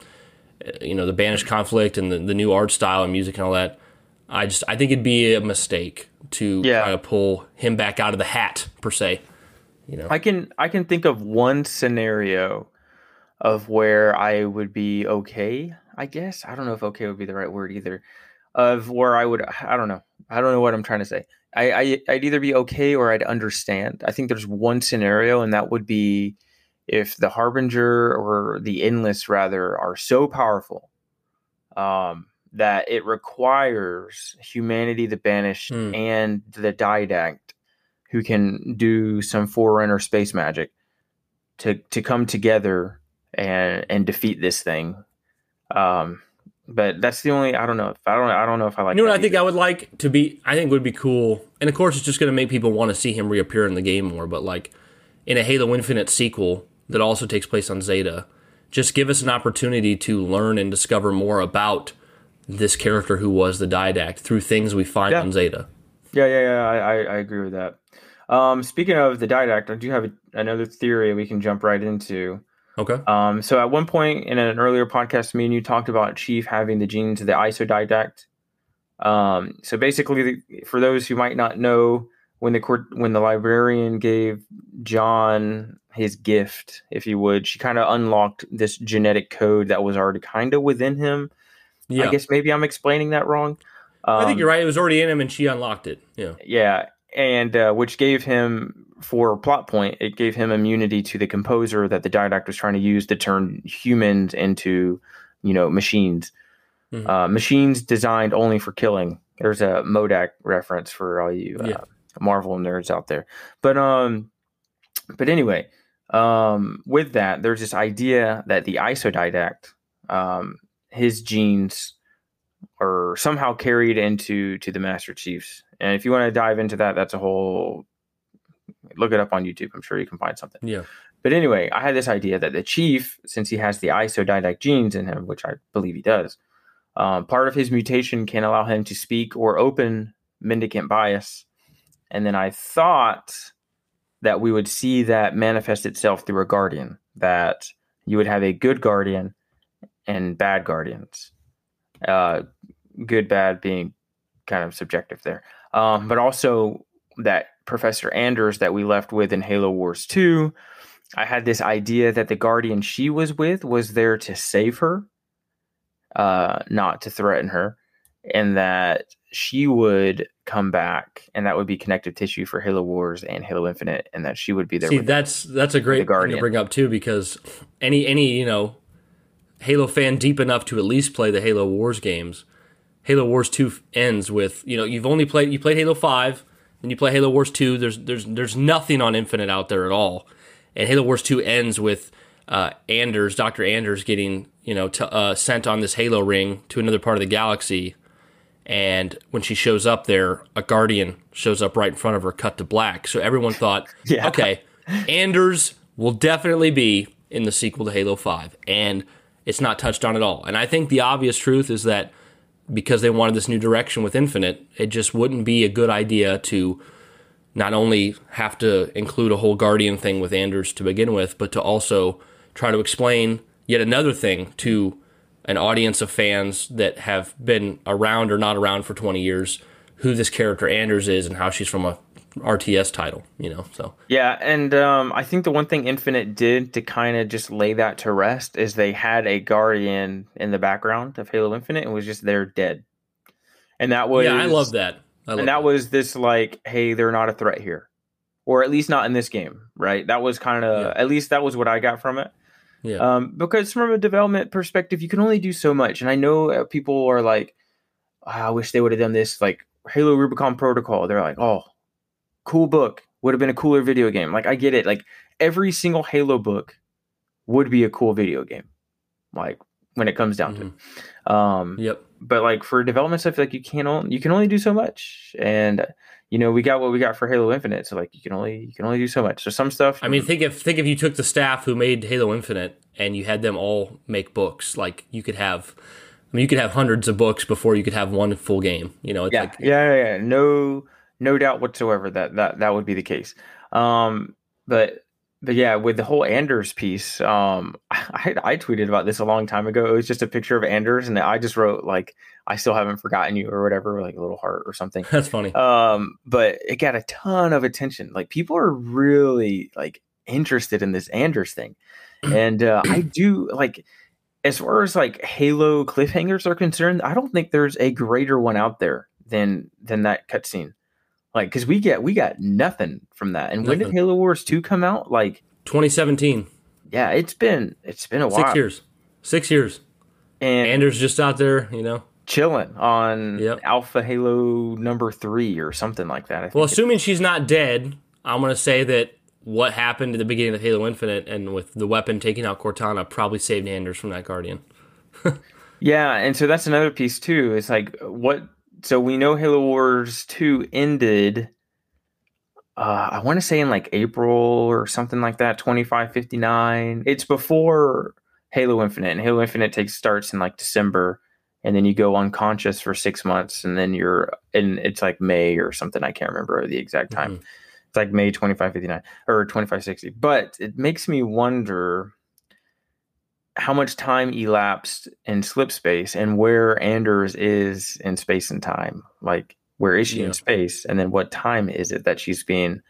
you know the banished conflict and the, the new art style and music and all that i just i think it'd be a mistake to yeah. try to pull him back out of the hat per se you know? I can i can think of one scenario of where i would be okay i guess. I don't know if okay would be the right word either. Of where i would i don't know. I don't know what i'm trying to say. I, I i'd either be okay or i'd understand. I think there's one scenario and that would be if the harbinger or the endless rather are so powerful um, that it requires humanity the banished hmm. and the didact who can do some forerunner space magic to to come together and and defeat this thing um, but that's the only I don't know if I don't I don't know if I like. You know what I think I would like to be I think would be cool, and of course it's just going to make people want to see him reappear in the game more. But like in a Halo Infinite sequel, that also takes place on Zeta. Just give us an opportunity to learn and discover more about this character who was the Didact through things we find yeah. on Zeta. Yeah, yeah, yeah. I, I agree with that. Um, speaking of the Didact, I do have a, another theory we can jump right into. Okay. Um, so at one point in an earlier podcast, me and you talked about Chief having the genes of the isodidact. Um, so basically, for those who might not know, when the when the librarian gave John his gift, if you would. She kind of unlocked this genetic code that was already kind of within him. Yeah. I guess maybe I'm explaining that wrong. Um, I think you're right. It was already in him, and she unlocked it. Yeah. Yeah, and uh, which gave him, for plot point, it gave him immunity to the composer that the Didact was trying to use to turn humans into, you know, machines. Mm-hmm. Uh, machines designed only for killing. There's a MODOK reference for all you uh, yeah. Marvel nerds out there. But um, but anyway, um, with that, there's this idea that the isodidact, um, his genes are somehow carried into to the Master Chiefs. And if you want to dive into that, that's a whole look it up on YouTube. I'm sure you can find something. Yeah. But anyway, I had this idea that the chief, since he has the isodidact genes in him, which I believe he does, um, part of his mutation can allow him to speak or open mendicant bias. And then I thought that we would see that manifest itself through a guardian, that you would have a good guardian and bad guardians. Uh, good, bad being kind of subjective there. Um, but also that Professor Anders that we left with in Halo Wars 2, I had this idea that the Guardian she was with was there to save her, uh, not to threaten her, and that she would come back and that would be connective tissue for Halo Wars and Halo Infinite, and that she would be there. See, that's that's a great thing to bring up too, because any any you know Halo fan deep enough to at least play the Halo Wars games. Halo Wars Two ends with you know you've only played you played Halo Five, then you play Halo Wars Two. There's there's there's nothing on Infinite out there at all, and Halo Wars Two ends with uh, Anders, Doctor Anders, getting you know t- uh, sent on this Halo ring to another part of the galaxy, and when she shows up there, a Guardian shows up right in front of her, cut to black. So everyone thought, yeah. okay, Anders will definitely be in the sequel to Halo Five, and it's not touched on at all. And I think the obvious truth is that because they wanted this new direction with Infinite, it just wouldn't be a good idea to not only have to include a whole Guardian thing with Anders to begin with, but to also try to explain yet another thing to an audience of fans that have been around or not around for 20 years who this character Anders is and how she's from a RTS title, you know. So yeah, and um, I think the one thing Infinite did to kind of just lay that to rest is they had a Guardian in the background of Halo Infinite and was just there dead, and that was yeah, I love that. I love and that, that was this like, hey, they're not a threat here, or at least not in this game, right? That was kind of yeah. at least that was what I got from it. Yeah. Um, because from a development perspective, you can only do so much, and I know uh, people are like, oh, I wish they would have done this, like Halo Rubicon Protocol. They're like, oh, cool book would have been a cooler video game. Like I get it. Like every single Halo book would be a cool video game. Like when it comes down mm-hmm. to. Um, yep. But like for development stuff, like you can't only, you can only do so much, and you know we got what we got for Halo Infinite, so like you can only you can only do so much. So some stuff. I mean, think if think if you took the staff who made Halo Infinite and you had them all make books, like you could have. I mean, you could have hundreds of books before you could have one full game. You know, yeah, like, yeah, yeah, no, no doubt whatsoever that that that would be the case. Um, but but yeah, with the whole Anders piece, um, I, I tweeted about this a long time ago. It was just a picture of Anders, and I just wrote like, "I still haven't forgotten you" or whatever, like a little heart or something. That's funny. Um, but it got a ton of attention. Like people are really like interested in this Anders thing, and uh, I do like. As far as like Halo cliffhangers are concerned, I don't think there's a greater one out there than than that cutscene. Like, because we get we got nothing from that. And nothing. when did Halo Wars two come out? Like 2017. Yeah, it's been it's been a while. Six years. Six years. And Anders just out there, you know, chilling on yep. Alpha Halo number three or something like that. well, assuming she's not dead, I'm gonna say that what happened at the beginning of Halo Infinite and with the weapon taking out Cortana probably saved Anders from that Guardian. yeah, and so that's another piece too. It's like what so we know Halo Wars 2 ended uh, I want to say in like April or something like that, 2559. It's before Halo Infinite. And Halo Infinite takes starts in like December and then you go unconscious for 6 months and then you're and it's like May or something, I can't remember the exact time. Mm-hmm. It's like May 2559 or 2560. But it makes me wonder how much time elapsed in slip space and where Anders is in space and time. Like, where is she yeah. in space? And then what time is it that she's being?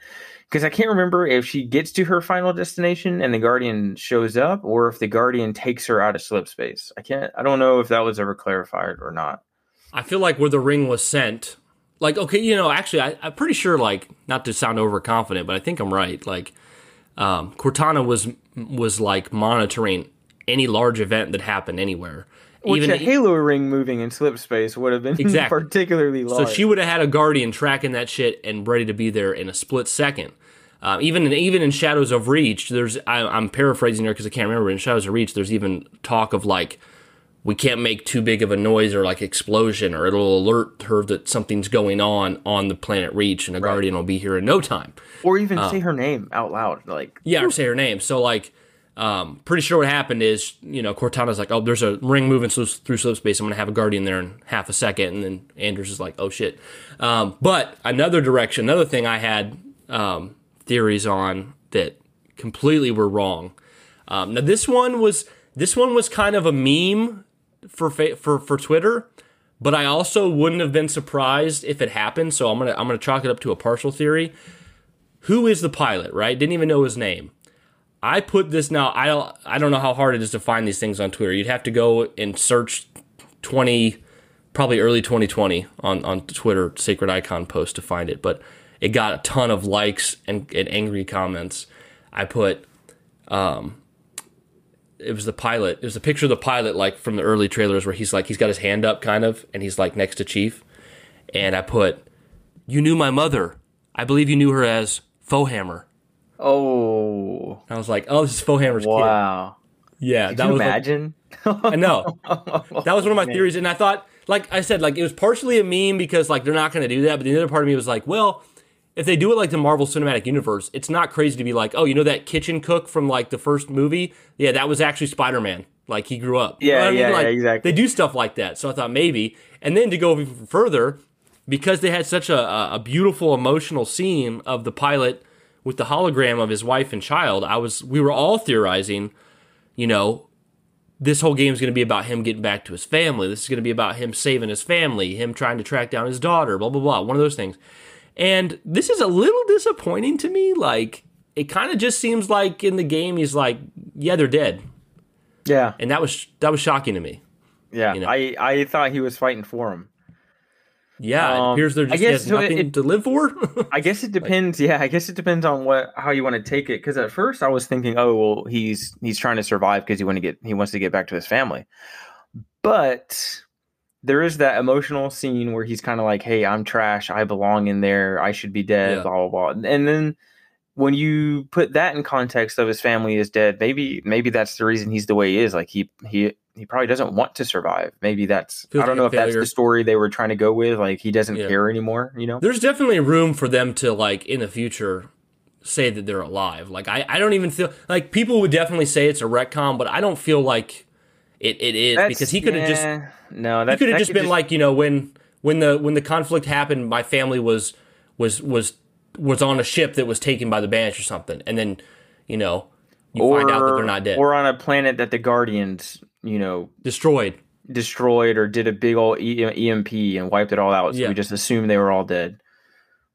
Because I can't remember if she gets to her final destination and the Guardian shows up, or if the Guardian takes her out of slip space. I can't. I don't know if that was ever clarified or not. I feel like where the ring was sent, like okay, you know, actually, I, am pretty sure. Like, not to sound overconfident, but I think I'm right. Like, um, Cortana was was like monitoring any large event that happened anywhere. Which Even a Halo ring moving in slip space would have been exactly. particularly large. So she would have had a guardian tracking that shit and ready to be there in a split second. Uh, even in, even in Shadows of Reach, there's I, am paraphrasing here because I can't remember. In Shadows of Reach, there's even talk of like we can't make too big of a noise or like explosion, or it'll alert her that something's going on on the planet Reach, and a right. guardian will be here in no time. Or even uh, say her name out loud, like yeah, or say her name. So like um, pretty sure what happened is, you know, Cortana's like, oh, there's a ring moving through slip space. I'm going to have a guardian there in half a second. And then Anders is like, oh, shit. Um, but another direction, another thing I had um, theories on that completely were wrong. Um, now, this one was this one was kind of a meme for for for Twitter, but I also wouldn't have been surprised if it happened. So I'm gonna I'm gonna chalk it up to a partial theory. Who is the pilot? Right? Didn't even know his name. I put this now. I don't. I don't know how hard it is to find these things on Twitter. You'd have to go and search twenty, probably early 2020 on on Twitter Sacred Icon post to find it. But it got a ton of likes and, and angry comments. I put, um, it was the pilot. It was a picture of the pilot, like from the early trailers, where he's like he's got his hand up, kind of, and he's like next to Chief. And I put, "You knew my mother. I believe you knew her as Foehammer." Oh, I was like, "Oh, this is Foehammer's wow. kid." Wow. Yeah, Could that was imagine. Like, I know. That was one of my theories, and I thought, like I said, like it was partially a meme because like they're not going to do that, but the other part of me was like, well if they do it like the Marvel Cinematic Universe, it's not crazy to be like, oh, you know that kitchen cook from like the first movie? Yeah, that was actually Spider Man. Like he grew up. Yeah, you know I mean? yeah, like, yeah, exactly. They do stuff like that. So I thought maybe. And then to go even further, because they had such a, a beautiful emotional scene of the pilot with the hologram of his wife and child, I was we were all theorizing, you know, this whole game is going to be about him getting back to his family. This is going to be about him saving his family, him trying to track down his daughter, blah blah blah. One of those things. And this is a little disappointing to me. Like, it kind of just seems like in the game he's like, yeah, they're dead. Yeah. And that was that was shocking to me. Yeah. You know? I I thought he was fighting for him. Yeah, um, it appears there just guess, nothing it, to live for. I guess it depends. Like, yeah, I guess it depends on what how you want to take it. Because at first I was thinking, oh well, he's he's trying to survive because he want to get he wants to get back to his family. But there is that emotional scene where he's kind of like, "Hey, I'm trash. I belong in there. I should be dead." Yeah. Blah blah blah. And then when you put that in context of his family is dead, maybe maybe that's the reason he's the way he is. Like he he he probably doesn't want to survive. Maybe that's Feels I don't like know if failure. that's the story they were trying to go with. Like he doesn't yeah. care anymore. You know, there's definitely room for them to like in the future say that they're alive. Like I I don't even feel like people would definitely say it's a retcon, but I don't feel like it, it is That's, because he could have yeah, just no that he could have just been just... like you know when when the when the conflict happened my family was was was was on a ship that was taken by the Banished or something and then you know you or, find out that they're not dead or on a planet that the Guardians you know destroyed destroyed or did a big old EMP and wiped it all out so yeah. we just assumed they were all dead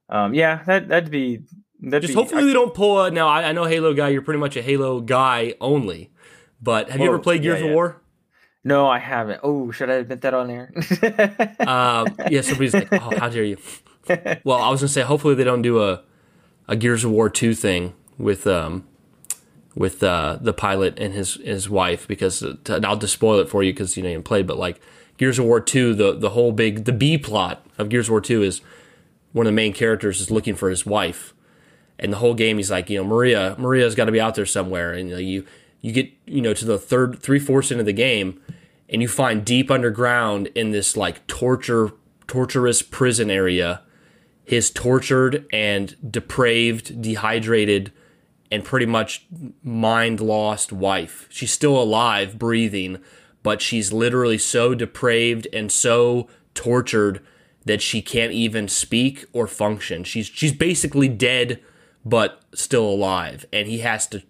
um yeah that that'd be that'd just be, hopefully I, they don't pull a now I, I know HaloGuy you're pretty much a Halo guy only but have you ever played Gears yeah, yeah. of War? No, I haven't. Oh, should I admit that on air? um, yeah, somebody's like, "Oh, how dare you?" Well, I was gonna say, hopefully they don't do a a Gears of War two thing with um with uh, the pilot and his his wife because uh, to, I'll just spoil it for you because you know you played, but like Gears of War two, the the whole big the B plot of Gears of War two is one of the main characters is looking for his wife, and the whole game he's like, you know, Maria Maria's got to be out there somewhere, and you know, you you get you know to the third three fourths into the game and you find deep underground in this like torture torturous prison area his tortured and depraved dehydrated and pretty much mind lost wife. She's still alive breathing but she's literally so depraved and so tortured that she can't even speak or function. She's she's basically dead but still alive. And he has to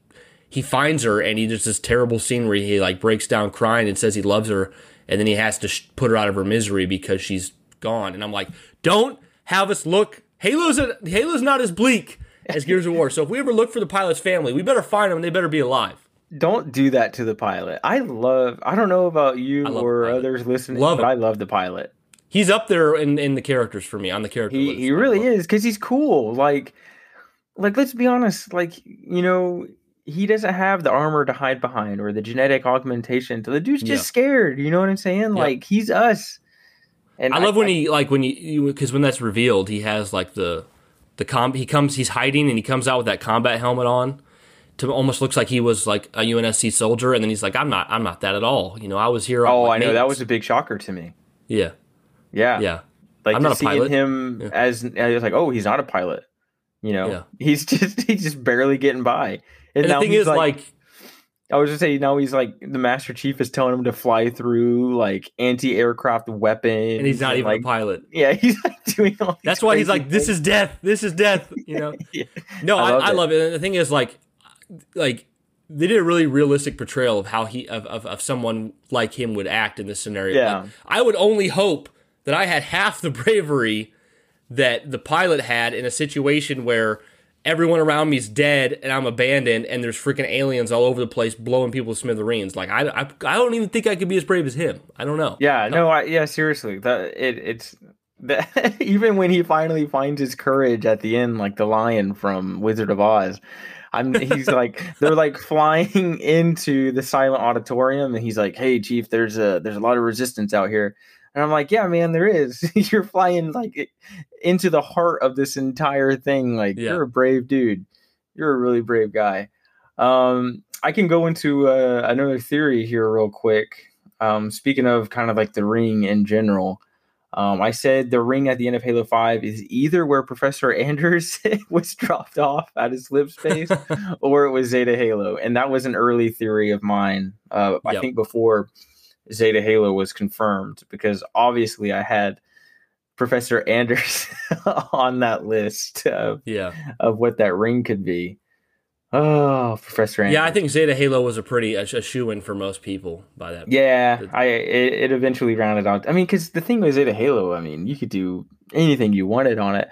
he finds her and he does this terrible scene where he like breaks down crying and says he loves her and then he has to sh- put her out of her misery because she's gone. And i'm like don't have us look halo's a, halo's not as bleak as gears of war so if we ever look for the pilot's family we better find them and they better be alive don't do that to the pilot i love i don't know about you or others listening love but him. i love the pilot he's up there in, in the characters for me on the character he, list. he really is because he's cool like like let's be honest like you know he doesn't have the armor to hide behind or the genetic augmentation. So the dude's just yeah. scared. You know what I'm saying? Yeah. Like he's us. And I, I love when I, he like when you because when that's revealed, he has like the the com. He comes, he's hiding, and he comes out with that combat helmet on. To almost looks like he was like a UNSC soldier, and then he's like, "I'm not, I'm not that at all." You know, I was here. Oh, I know that was a big shocker to me. Yeah, yeah, yeah. Like I'm not a pilot. him yeah. as, as like, oh, he's not a pilot. You know, yeah. he's just he's just barely getting by. And, and the thing is, like, like, I was just saying, now he's like the Master Chief is telling him to fly through like anti-aircraft weapons, and he's not and, even like, a pilot. Yeah, he's like doing all. That's why he's like, things. "This is death. This is death." You know. yeah. No, I, love, I, I love it. And the thing is, like, like they did a really realistic portrayal of how he of, of, of someone like him would act in this scenario. Yeah. Like, I would only hope that I had half the bravery that the pilot had in a situation where everyone around me is dead and I'm abandoned and there's freaking aliens all over the place blowing people to smithereens. Like I, I, I don't even think I could be as brave as him. I don't know. Yeah, no, I, yeah, seriously, that it, it's that even when he finally finds his courage at the end, like the lion from Wizard of Oz. I'm, he's like they're like flying into the silent auditorium and he's like hey chief there's a there's a lot of resistance out here and I'm like, yeah, man, there is. you're flying like into the heart of this entire thing. Like, yeah. you're a brave dude. You're a really brave guy. Um, I can go into uh, another theory here real quick. Um, speaking of kind of like the ring in general, um, I said the ring at the end of Halo 5 is either where Professor Anders was dropped off at his slip space or it was Zeta Halo. And that was an early theory of mine. Uh, yep. I think before Zeta Halo was confirmed because obviously I had Professor Anders on that list of yeah of what that ring could be. Oh, Professor Anders. Yeah, I think Zeta Halo was a pretty a, a shoe in for most people by that. Yeah, I it, it eventually rounded out. I mean, because the thing with Zeta Halo, I mean, you could do anything you wanted on it.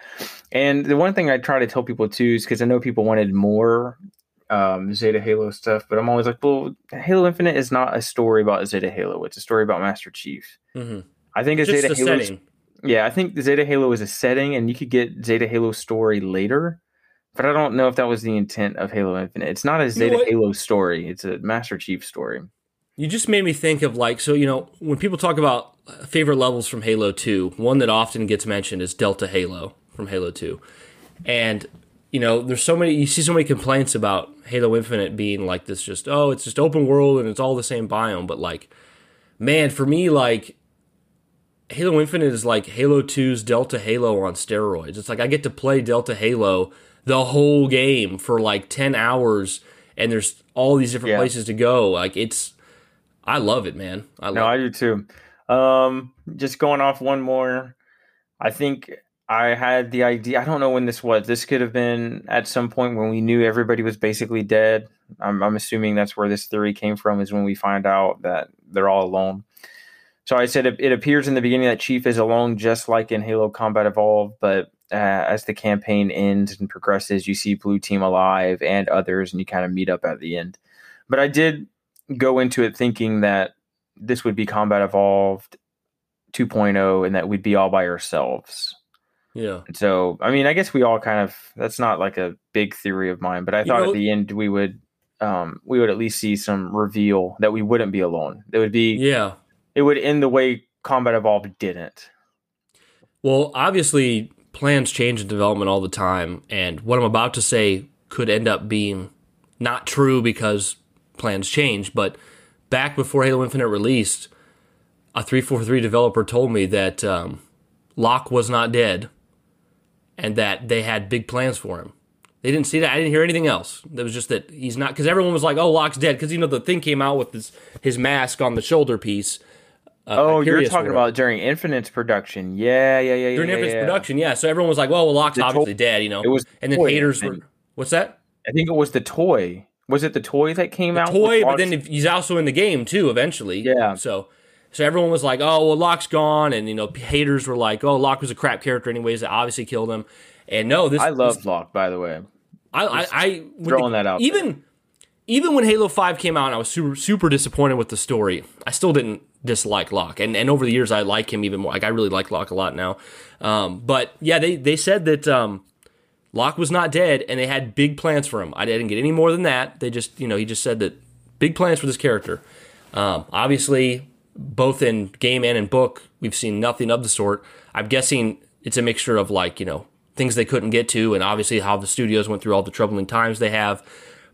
And the one thing I try to tell people too is because I know people wanted more um, Zeta Halo stuff, but I'm always like, well, Halo Infinite is not a story about Zeta Halo. It's a story about Master Chief. Mm-hmm. I think a Zeta Halo. Yeah, I think Zeta Halo is a setting, and you could get Zeta Halo story later. But I don't know if that was the intent of Halo Infinite. It's not a Zeta you know Halo story. It's a Master Chief story. You just made me think of like so you know when people talk about favorite levels from Halo 2, one that often gets mentioned is Delta Halo from Halo 2. And you know, there's so many you see so many complaints about Halo Infinite being like this just oh, it's just open world and it's all the same biome, but like man, for me like Halo Infinite is like Halo 2's Delta Halo on steroids. It's like I get to play Delta Halo the whole game for like 10 hours and there's all these different yeah. places to go. Like it's I love it, man. I love it. No, I do too. Um just going off one more. I think I had the idea. I don't know when this was. This could have been at some point when we knew everybody was basically dead. I'm, I'm assuming that's where this theory came from. Is when we find out that they're all alone. So I said it, it appears in the beginning that Chief is alone, just like in Halo Combat Evolved. But uh, as the campaign ends and progresses, you see Blue Team alive and others, and you kind of meet up at the end. But I did go into it thinking that this would be Combat Evolved 2.0, and that we'd be all by ourselves yeah. So, I mean, I guess we all kind of that's not like a big theory of mine, but I thought you know, at the end we would um we would at least see some reveal that we wouldn't be alone. It would be Yeah. It would end the way Combat Evolved didn't. Well, obviously plans change in development all the time, and what I'm about to say could end up being not true because plans change, but back before Halo Infinite released, a 343 developer told me that um, Locke was not dead and that they had big plans for him. They didn't see that. I didn't hear anything else. It was just that he's not because everyone was like, "Oh, Locke's dead," because you know the thing came out with his his mask on the shoulder piece. Uh, oh, you're talking about during Infinite's production. Yeah, yeah, yeah, yeah. During yeah, Infinite's yeah. production, yeah. So everyone was like, "Well, well Locke's the obviously to- dead," you know. It was and then haters were. What's that? I think it was the toy. Was it the toy that came the out? Toy, but then he's also in the game too. Eventually, yeah. So so everyone was like, "Oh, well, Locke's gone," and you know, haters were like, "Oh, Locke was a crap character, anyways. That obviously killed him." And no, this I love Locke, by the way. I I, I throwing the, that out. Even there. even when Halo Five came out, and I was super super disappointed with the story. I still didn't dislike Locke, and and over the years, I like him even more. Like I really like Locke a lot now. Um, but yeah, they they said that. Um, Locke was not dead, and they had big plans for him. I didn't get any more than that. They just, you know, he just said that big plans for this character. Um, obviously, both in game and in book, we've seen nothing of the sort. I'm guessing it's a mixture of like, you know, things they couldn't get to and obviously how the studios went through all the troubling times they have.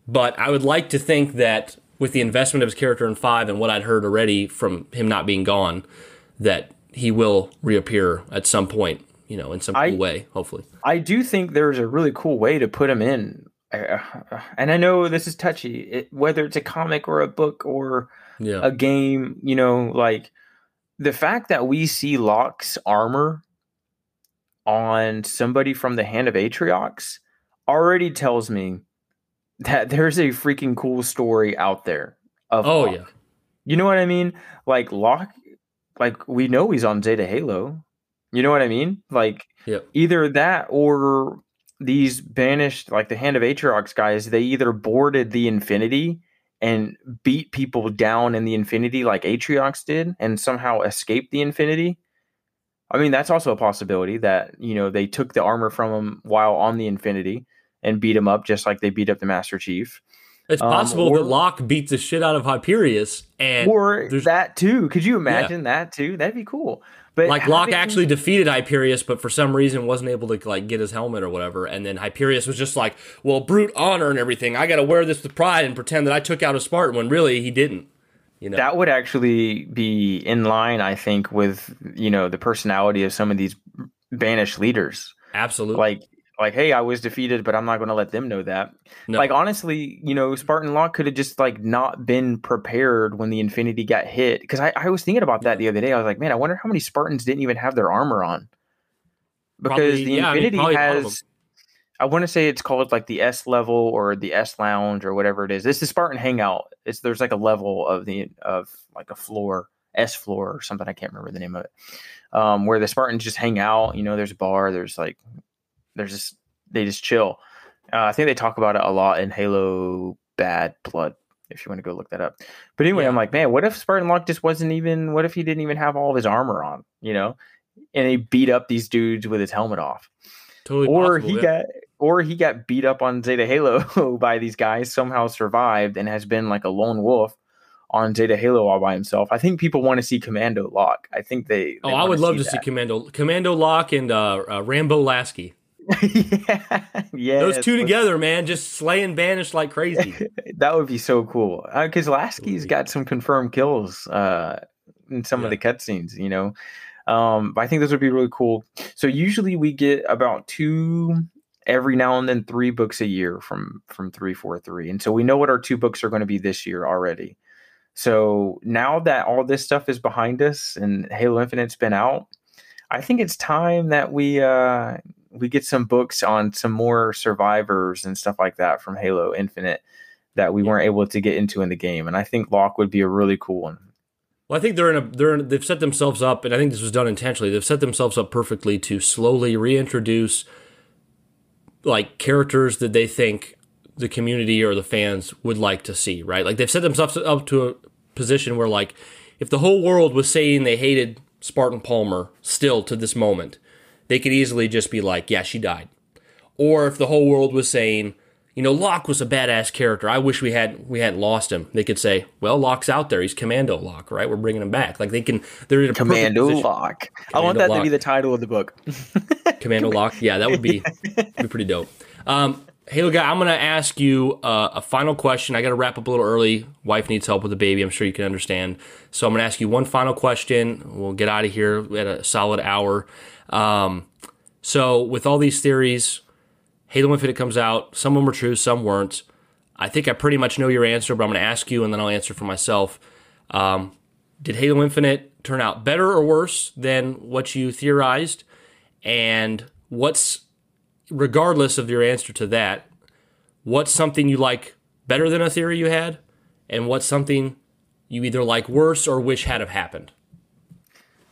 But I would like to think that with the investment of his character in 5 and what I'd heard already from him not being gone that he will reappear at some point, you know, in some I, cool way, hopefully. I do think there's a really cool way to put him in. Uh, and I know this is touchy, it, whether it's a comic or a book or yeah. a game, you know, like the fact that we see Locke's armor on somebody from the hand of Atriox already tells me that there's a freaking cool story out there of Oh Locke. yeah. You know what I mean? Like Locke like we know he's on Zeta Halo. You know what I mean? Like yep. either that or these banished, like the Hand of Atriox guys, they either boarded the Infinity and beat people down in the Infinity like Atriox did and somehow escape the Infinity. I mean, that's also a possibility that, you know, they took the armor from him while on the Infinity and beat him up just like they beat up the Master Chief. It's um, possible um, or, that Locke beats the shit out of Hyperius and or that too. Could you imagine yeah. that too? That'd be cool. But like Locke actually defeated Hyperius, but for some reason wasn't able to like get his helmet or whatever. And then Hyperius was just like, "Well, brute honor and everything. I got to wear this with pride and pretend that I took out a Spartan when really he didn't." You know? That would actually be in line, I think, with you know the personality of some of these banished leaders. Absolutely. Like like, hey, I was defeated, but I'm not going to let them know that. No. Like, honestly, you know, Spartan Locke could have just like not been prepared when the Infinity got hit. Because I, I was thinking about that the other day. I was like, man, I wonder how many Spartans didn't even have their armor on. Because probably, the yeah, Infinity I mean, has, I want to say it's called like the S level or the S lounge or whatever it is. This is Spartan Hangout. It's there's like a level of the of like a floor, S floor or something. I can't remember the name of it. Um, where the Spartans just hang out. You know, there's a bar. There's like there's just they just chill. Uh, I think they talk about it a lot in Halo Bad Blood. If you want to go look that up, but anyway, yeah. I'm like, man, what if Spartan Locke just wasn't even? What if he didn't even have all of his armor on? You know, and he beat up these dudes with his helmet off. Totally or possible, he yeah. got, or he got beat up on Zeta Halo by these guys. Somehow survived and has been like a lone wolf on Zeta Halo all by himself. I think people want to see Commando Locke. I think they. they oh, I would love to that. see Commando Commando Locke and uh, uh, Rambo Lasky. Yeah, yeah. Those two together, man, just slaying banished like crazy. that would be so cool. Because uh, Lasky's got some confirmed kills uh, in some yeah. of the cutscenes, you know. Um, but I think this would be really cool. So usually we get about two every now and then three books a year from from 343 and so we know what our two books are going to be this year already so now that all this stuff is behind us and halo infinite's been out i think it's time that we uh we get some books on some more survivors and stuff like that from Halo Infinite that we weren't able to get into in the game, and I think Locke would be a really cool one. Well, I think they're in a they're in, they've set themselves up, and I think this was done intentionally. They've set themselves up perfectly to slowly reintroduce like characters that they think the community or the fans would like to see. Right? Like they've set themselves up to a position where like if the whole world was saying they hated Spartan Palmer still to this moment they could easily just be like, yeah, she died. Or if the whole world was saying, you know, Locke was a badass character. I wish we had we hadn't lost him. They could say, well, Locke's out there. He's Commando Locke, right? We're bringing him back. Like they can. They're in a Commando Locke. Commando I want that Locke. to be the title of the book. Commando Locke. Yeah, that would be be pretty dope. Um, HaloGuy, I'm gonna ask you uh, a final question. I got to wrap up a little early. Wife needs help with the baby. I'm sure you can understand. So I'm gonna ask you one final question. We'll get out of here at a solid hour. Um, so with all these theories, Halo Infinite comes out. Some of them were true, some weren't. I think I pretty much know your answer, but I'm going to ask you and then I'll answer for myself. Um, did Halo Infinite turn out better or worse than what you theorized? And what's, regardless of your answer to that, what's something you like better than a theory you had? And what's something you either like worse or wish had have happened?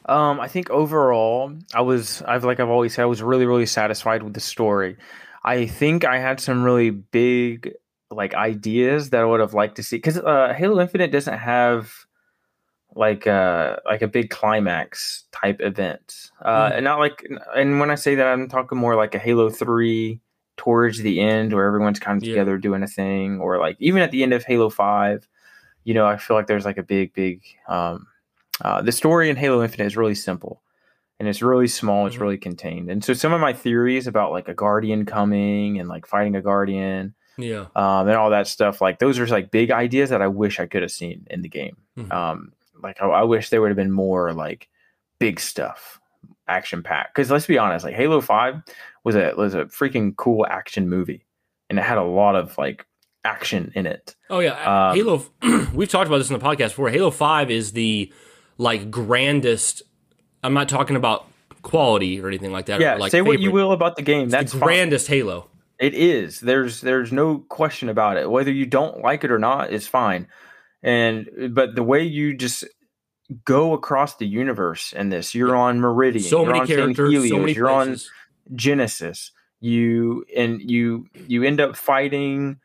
Um, I think overall, I was I've like I've always said, I was really really satisfied with the story. I think I had some really big like ideas that I would have liked to see because uh, Halo Infinite doesn't have like uh like a big climax type event, uh, mm. and not like and when I say that I'm talking more like a Halo Three towards the end where everyone's kind of yeah. together doing a thing, or like even at the end of Halo Five, you know, I feel like there's like a big big um uh, the story in Halo Infinite is really simple and it's really small, it's mm-hmm. really contained. And so some of my theories about like a guardian coming and like fighting a guardian, yeah, um, and all that stuff, like those are like big ideas that I wish I could have seen in the game. Mm-hmm. Um, like I, I wish there would have been more like big stuff, action packed. Because let's be honest, like Halo Five was a was a freaking cool action movie, and it had a lot of like action in it. Oh yeah, um, Halo. we've talked about this in the podcast before. Halo Five is the like grandest. I'm not talking about quality or anything like that. Yeah, like say favorite. what you will about the game. That's the grandest fine. Halo. It is. There's there's no question about it. Whether you don't like it or not is fine. And but the way you just go across the universe in this. You're on Meridian. So you're many on characters. Helios, so many you're places. on Genesis. You and you you end up fighting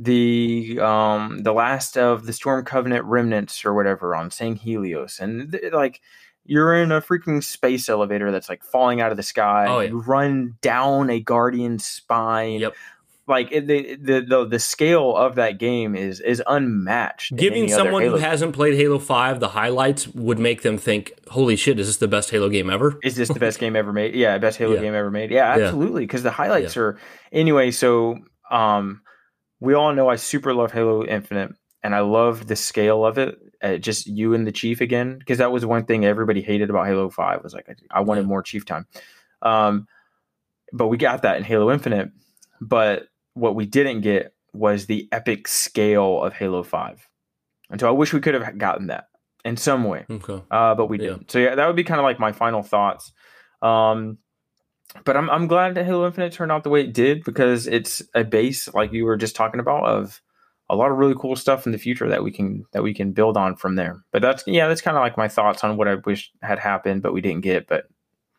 the um the last of the Storm Covenant remnants or whatever on Sanghelios, and th- like you're in a freaking space elevator that's like falling out of the sky. Oh, yeah. You run down a guardian spine. Yep. Like it, the, the the the scale of that game is is unmatched. Giving someone who hasn't played Halo 5 the highlights would make them think, holy shit, is this the best Halo game ever? is this the best game ever made? Yeah, best Halo Yeah. game ever made. Yeah, Yeah. absolutely. Because the highlights are anyway. So, um, we all know I super love Halo Infinite, and I love the scale of it. Uh, just you and the Chief again, because that was one thing everybody hated about Halo Five was like I, I wanted more Chief time. Um, but we got that in Halo Infinite. But what we didn't get was the epic scale of Halo Five. And so I wish we could have gotten that in some way Okay. uh, but we didn't. So yeah, that would be kind of like my final thoughts. Um, but I'm I'm glad that Halo Infinite turned out the way it did because it's a base like you were just talking about of a lot of really cool stuff in the future that we can that we can build on from there. But that's yeah, that's kind of like my thoughts on what I wish had happened, but we didn't get. But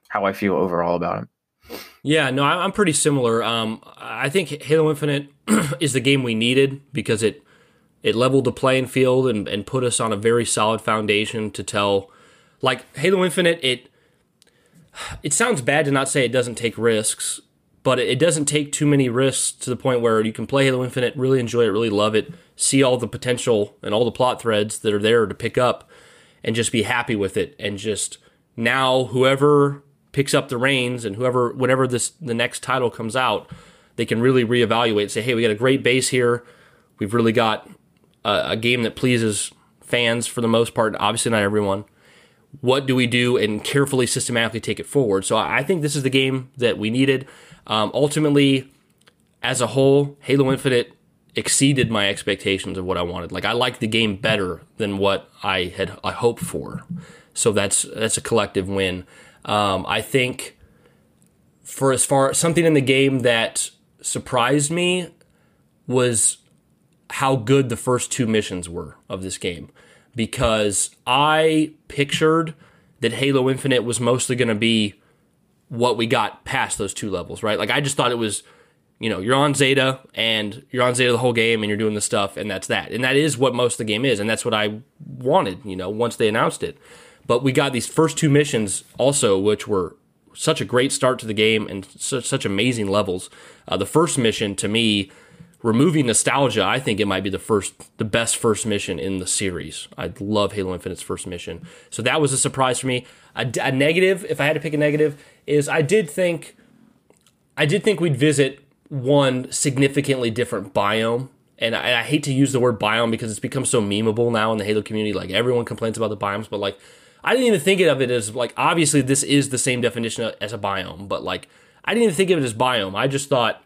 how I feel overall about it. Yeah, no, I'm pretty similar. Um, I think Halo Infinite is the game we needed because it it leveled the playing field and, and put us on a very solid foundation to tell. Like Halo Infinite, it it sounds bad to not say it doesn't take risks, but it, doesn't take too many risks to the point where you can play Halo Infinite, really enjoy it, really love it, see all the potential and all the plot threads that are there to pick up, and just be happy with it, and just now whoever picks up the reins and whoever whenever this the next title comes out, they can really reevaluate. And say, hey, we got a great base here. We've really got a, a game that pleases fans for the most part. Obviously, not everyone. What do we do and carefully, systematically take it forward? So I think this is the game that we needed. Um, ultimately, as a whole, Halo Infinite exceeded my expectations of what I wanted. Like I liked the game better than what I had I hoped for. So that's that's a collective win. Um, I think for as far something in the game that surprised me was how good the first two missions were of this game because I pictured that Halo Infinite was mostly going to be what we got past those two levels, right? Like I just thought it was you know, you're on Zeta and you're on Zeta the whole game and you're doing the stuff and that's that. And that is what most of the game is and that's what I wanted, you know, once they announced it. But we got these first two missions also which were such a great start to the game and such, such amazing levels. Uh, the first mission to me removing nostalgia, I think it might be the first, the best first mission in the series. I love Halo Infinite's first mission, so that was a surprise for me. A, a negative, if I had to pick a negative, is I did think, I did think we'd visit one significantly different biome. And I, I hate to use the word biome because it's become so memeable now in the Halo community. Like everyone complains about the biomes, but like I didn't even think of it as like obviously this is the same definition as a biome, but like I didn't even think of it as biome. I just thought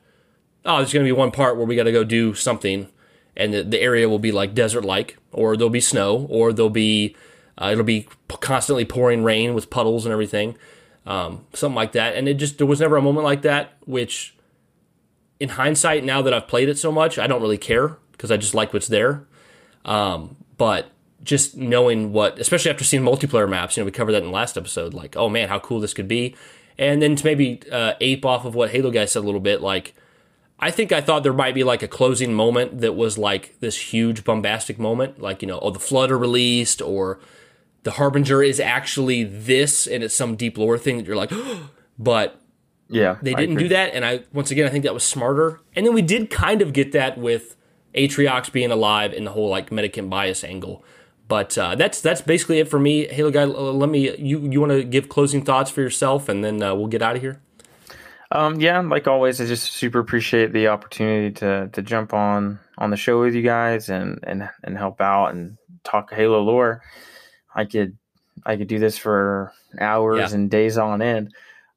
oh, there's going to be one part where we got to go do something, and the, the area will be like desert like, or there'll be snow, or there'll be, uh, it'll be constantly pouring rain with puddles and everything, um, something like that. And it just, there was never a moment like that, which in hindsight, now that I've played it so much, I don't really care because I just like what's there. Um, but just knowing what, especially after seeing multiplayer maps, you know, we covered that in the last episode, like, oh man, how cool this could be. And then to maybe uh, ape off of what HaloGuy said a little bit, like, I think I thought there might be like a closing moment that was like this huge bombastic moment, like, you know, oh, the Flood are released, or the Harbinger is actually this, and it's some deep lore thing that you're like, but Yeah, they didn't do that. And I, once again, I think that was smarter. And then we did kind of get that with Atriox being alive and the whole like Mendicant bias angle. But uh, that's that's basically it for me. HaloGuy, let me you you want to give closing thoughts for yourself, and then uh, we'll get out of here. Um, yeah, like always, I just super appreciate the opportunity to to jump on on the show with you guys and and and help out and talk Halo lore. I could I could do this for hours Yeah. and days on end.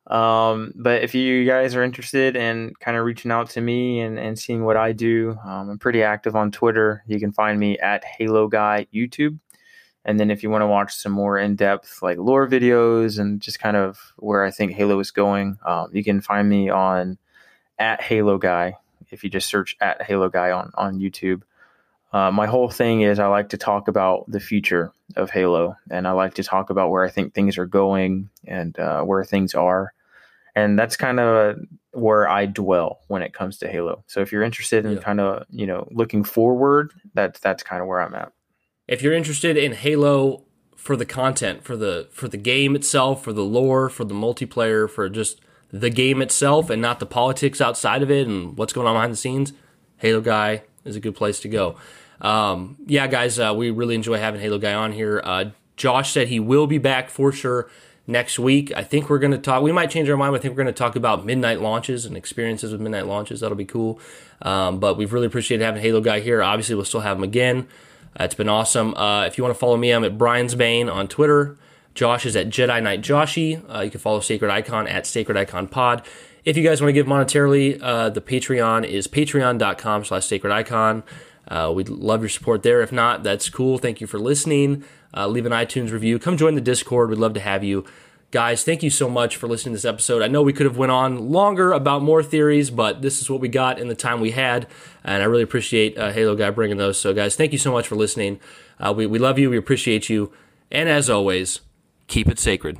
Um, but if you guys are interested in kind of reaching out to me and, and seeing what I do, um, I'm pretty active on Twitter. You can find me at HaloGuy YouTube. And then if you want to watch some more in depth like lore videos and just kind of where I think Halo is going, um, you can find me on at HaloGuy if you just search at HaloGuy on on YouTube. uh, my whole thing is I like to talk about the future of Halo, and I like to talk about where I think things are going and uh, where things are, and that's kind of where I dwell when it comes to Halo. So if you're interested in yeah. kind of you know looking forward, that's that's kind of where I'm at. If you're interested in Halo for the content, for the for the game itself, for the lore, for the multiplayer, for just the game itself, and not the politics outside of it and what's going on behind the scenes, HaloGuy is a good place to go. Um, yeah, guys, uh, we really enjoy having HaloGuy on here. Uh, Josh said he will be back for sure next week. I think we're going to talk. We might change our mind. I think we're going to talk about midnight launches and experiences with midnight launches. That'll be cool. Um, but we've really appreciated having HaloGuy here. Obviously, we'll still have him again. Uh, it's been awesome. Uh, if you want to follow me, I'm at Brian's Bane on Twitter. Josh is at Jedi Knight Joshi. Uh, you can follow Sacred Icon at Sacred Icon Pod. If you guys want to give monetarily, the Patreon is patreon.com slash sacred icon. Uh, we'd love your support there. If not, that's cool. Thank you for listening. Uh, leave an iTunes review. Come join the Discord. We'd love to have you. Guys, thank you so much for listening to this episode. I know we could have went on longer about more theories, but this is what we got in the time we had, and I really appreciate uh, HaloGuy bringing those. So, guys, thank you so much for listening. Uh, we, we love you. We appreciate you. And as always, keep it sacred.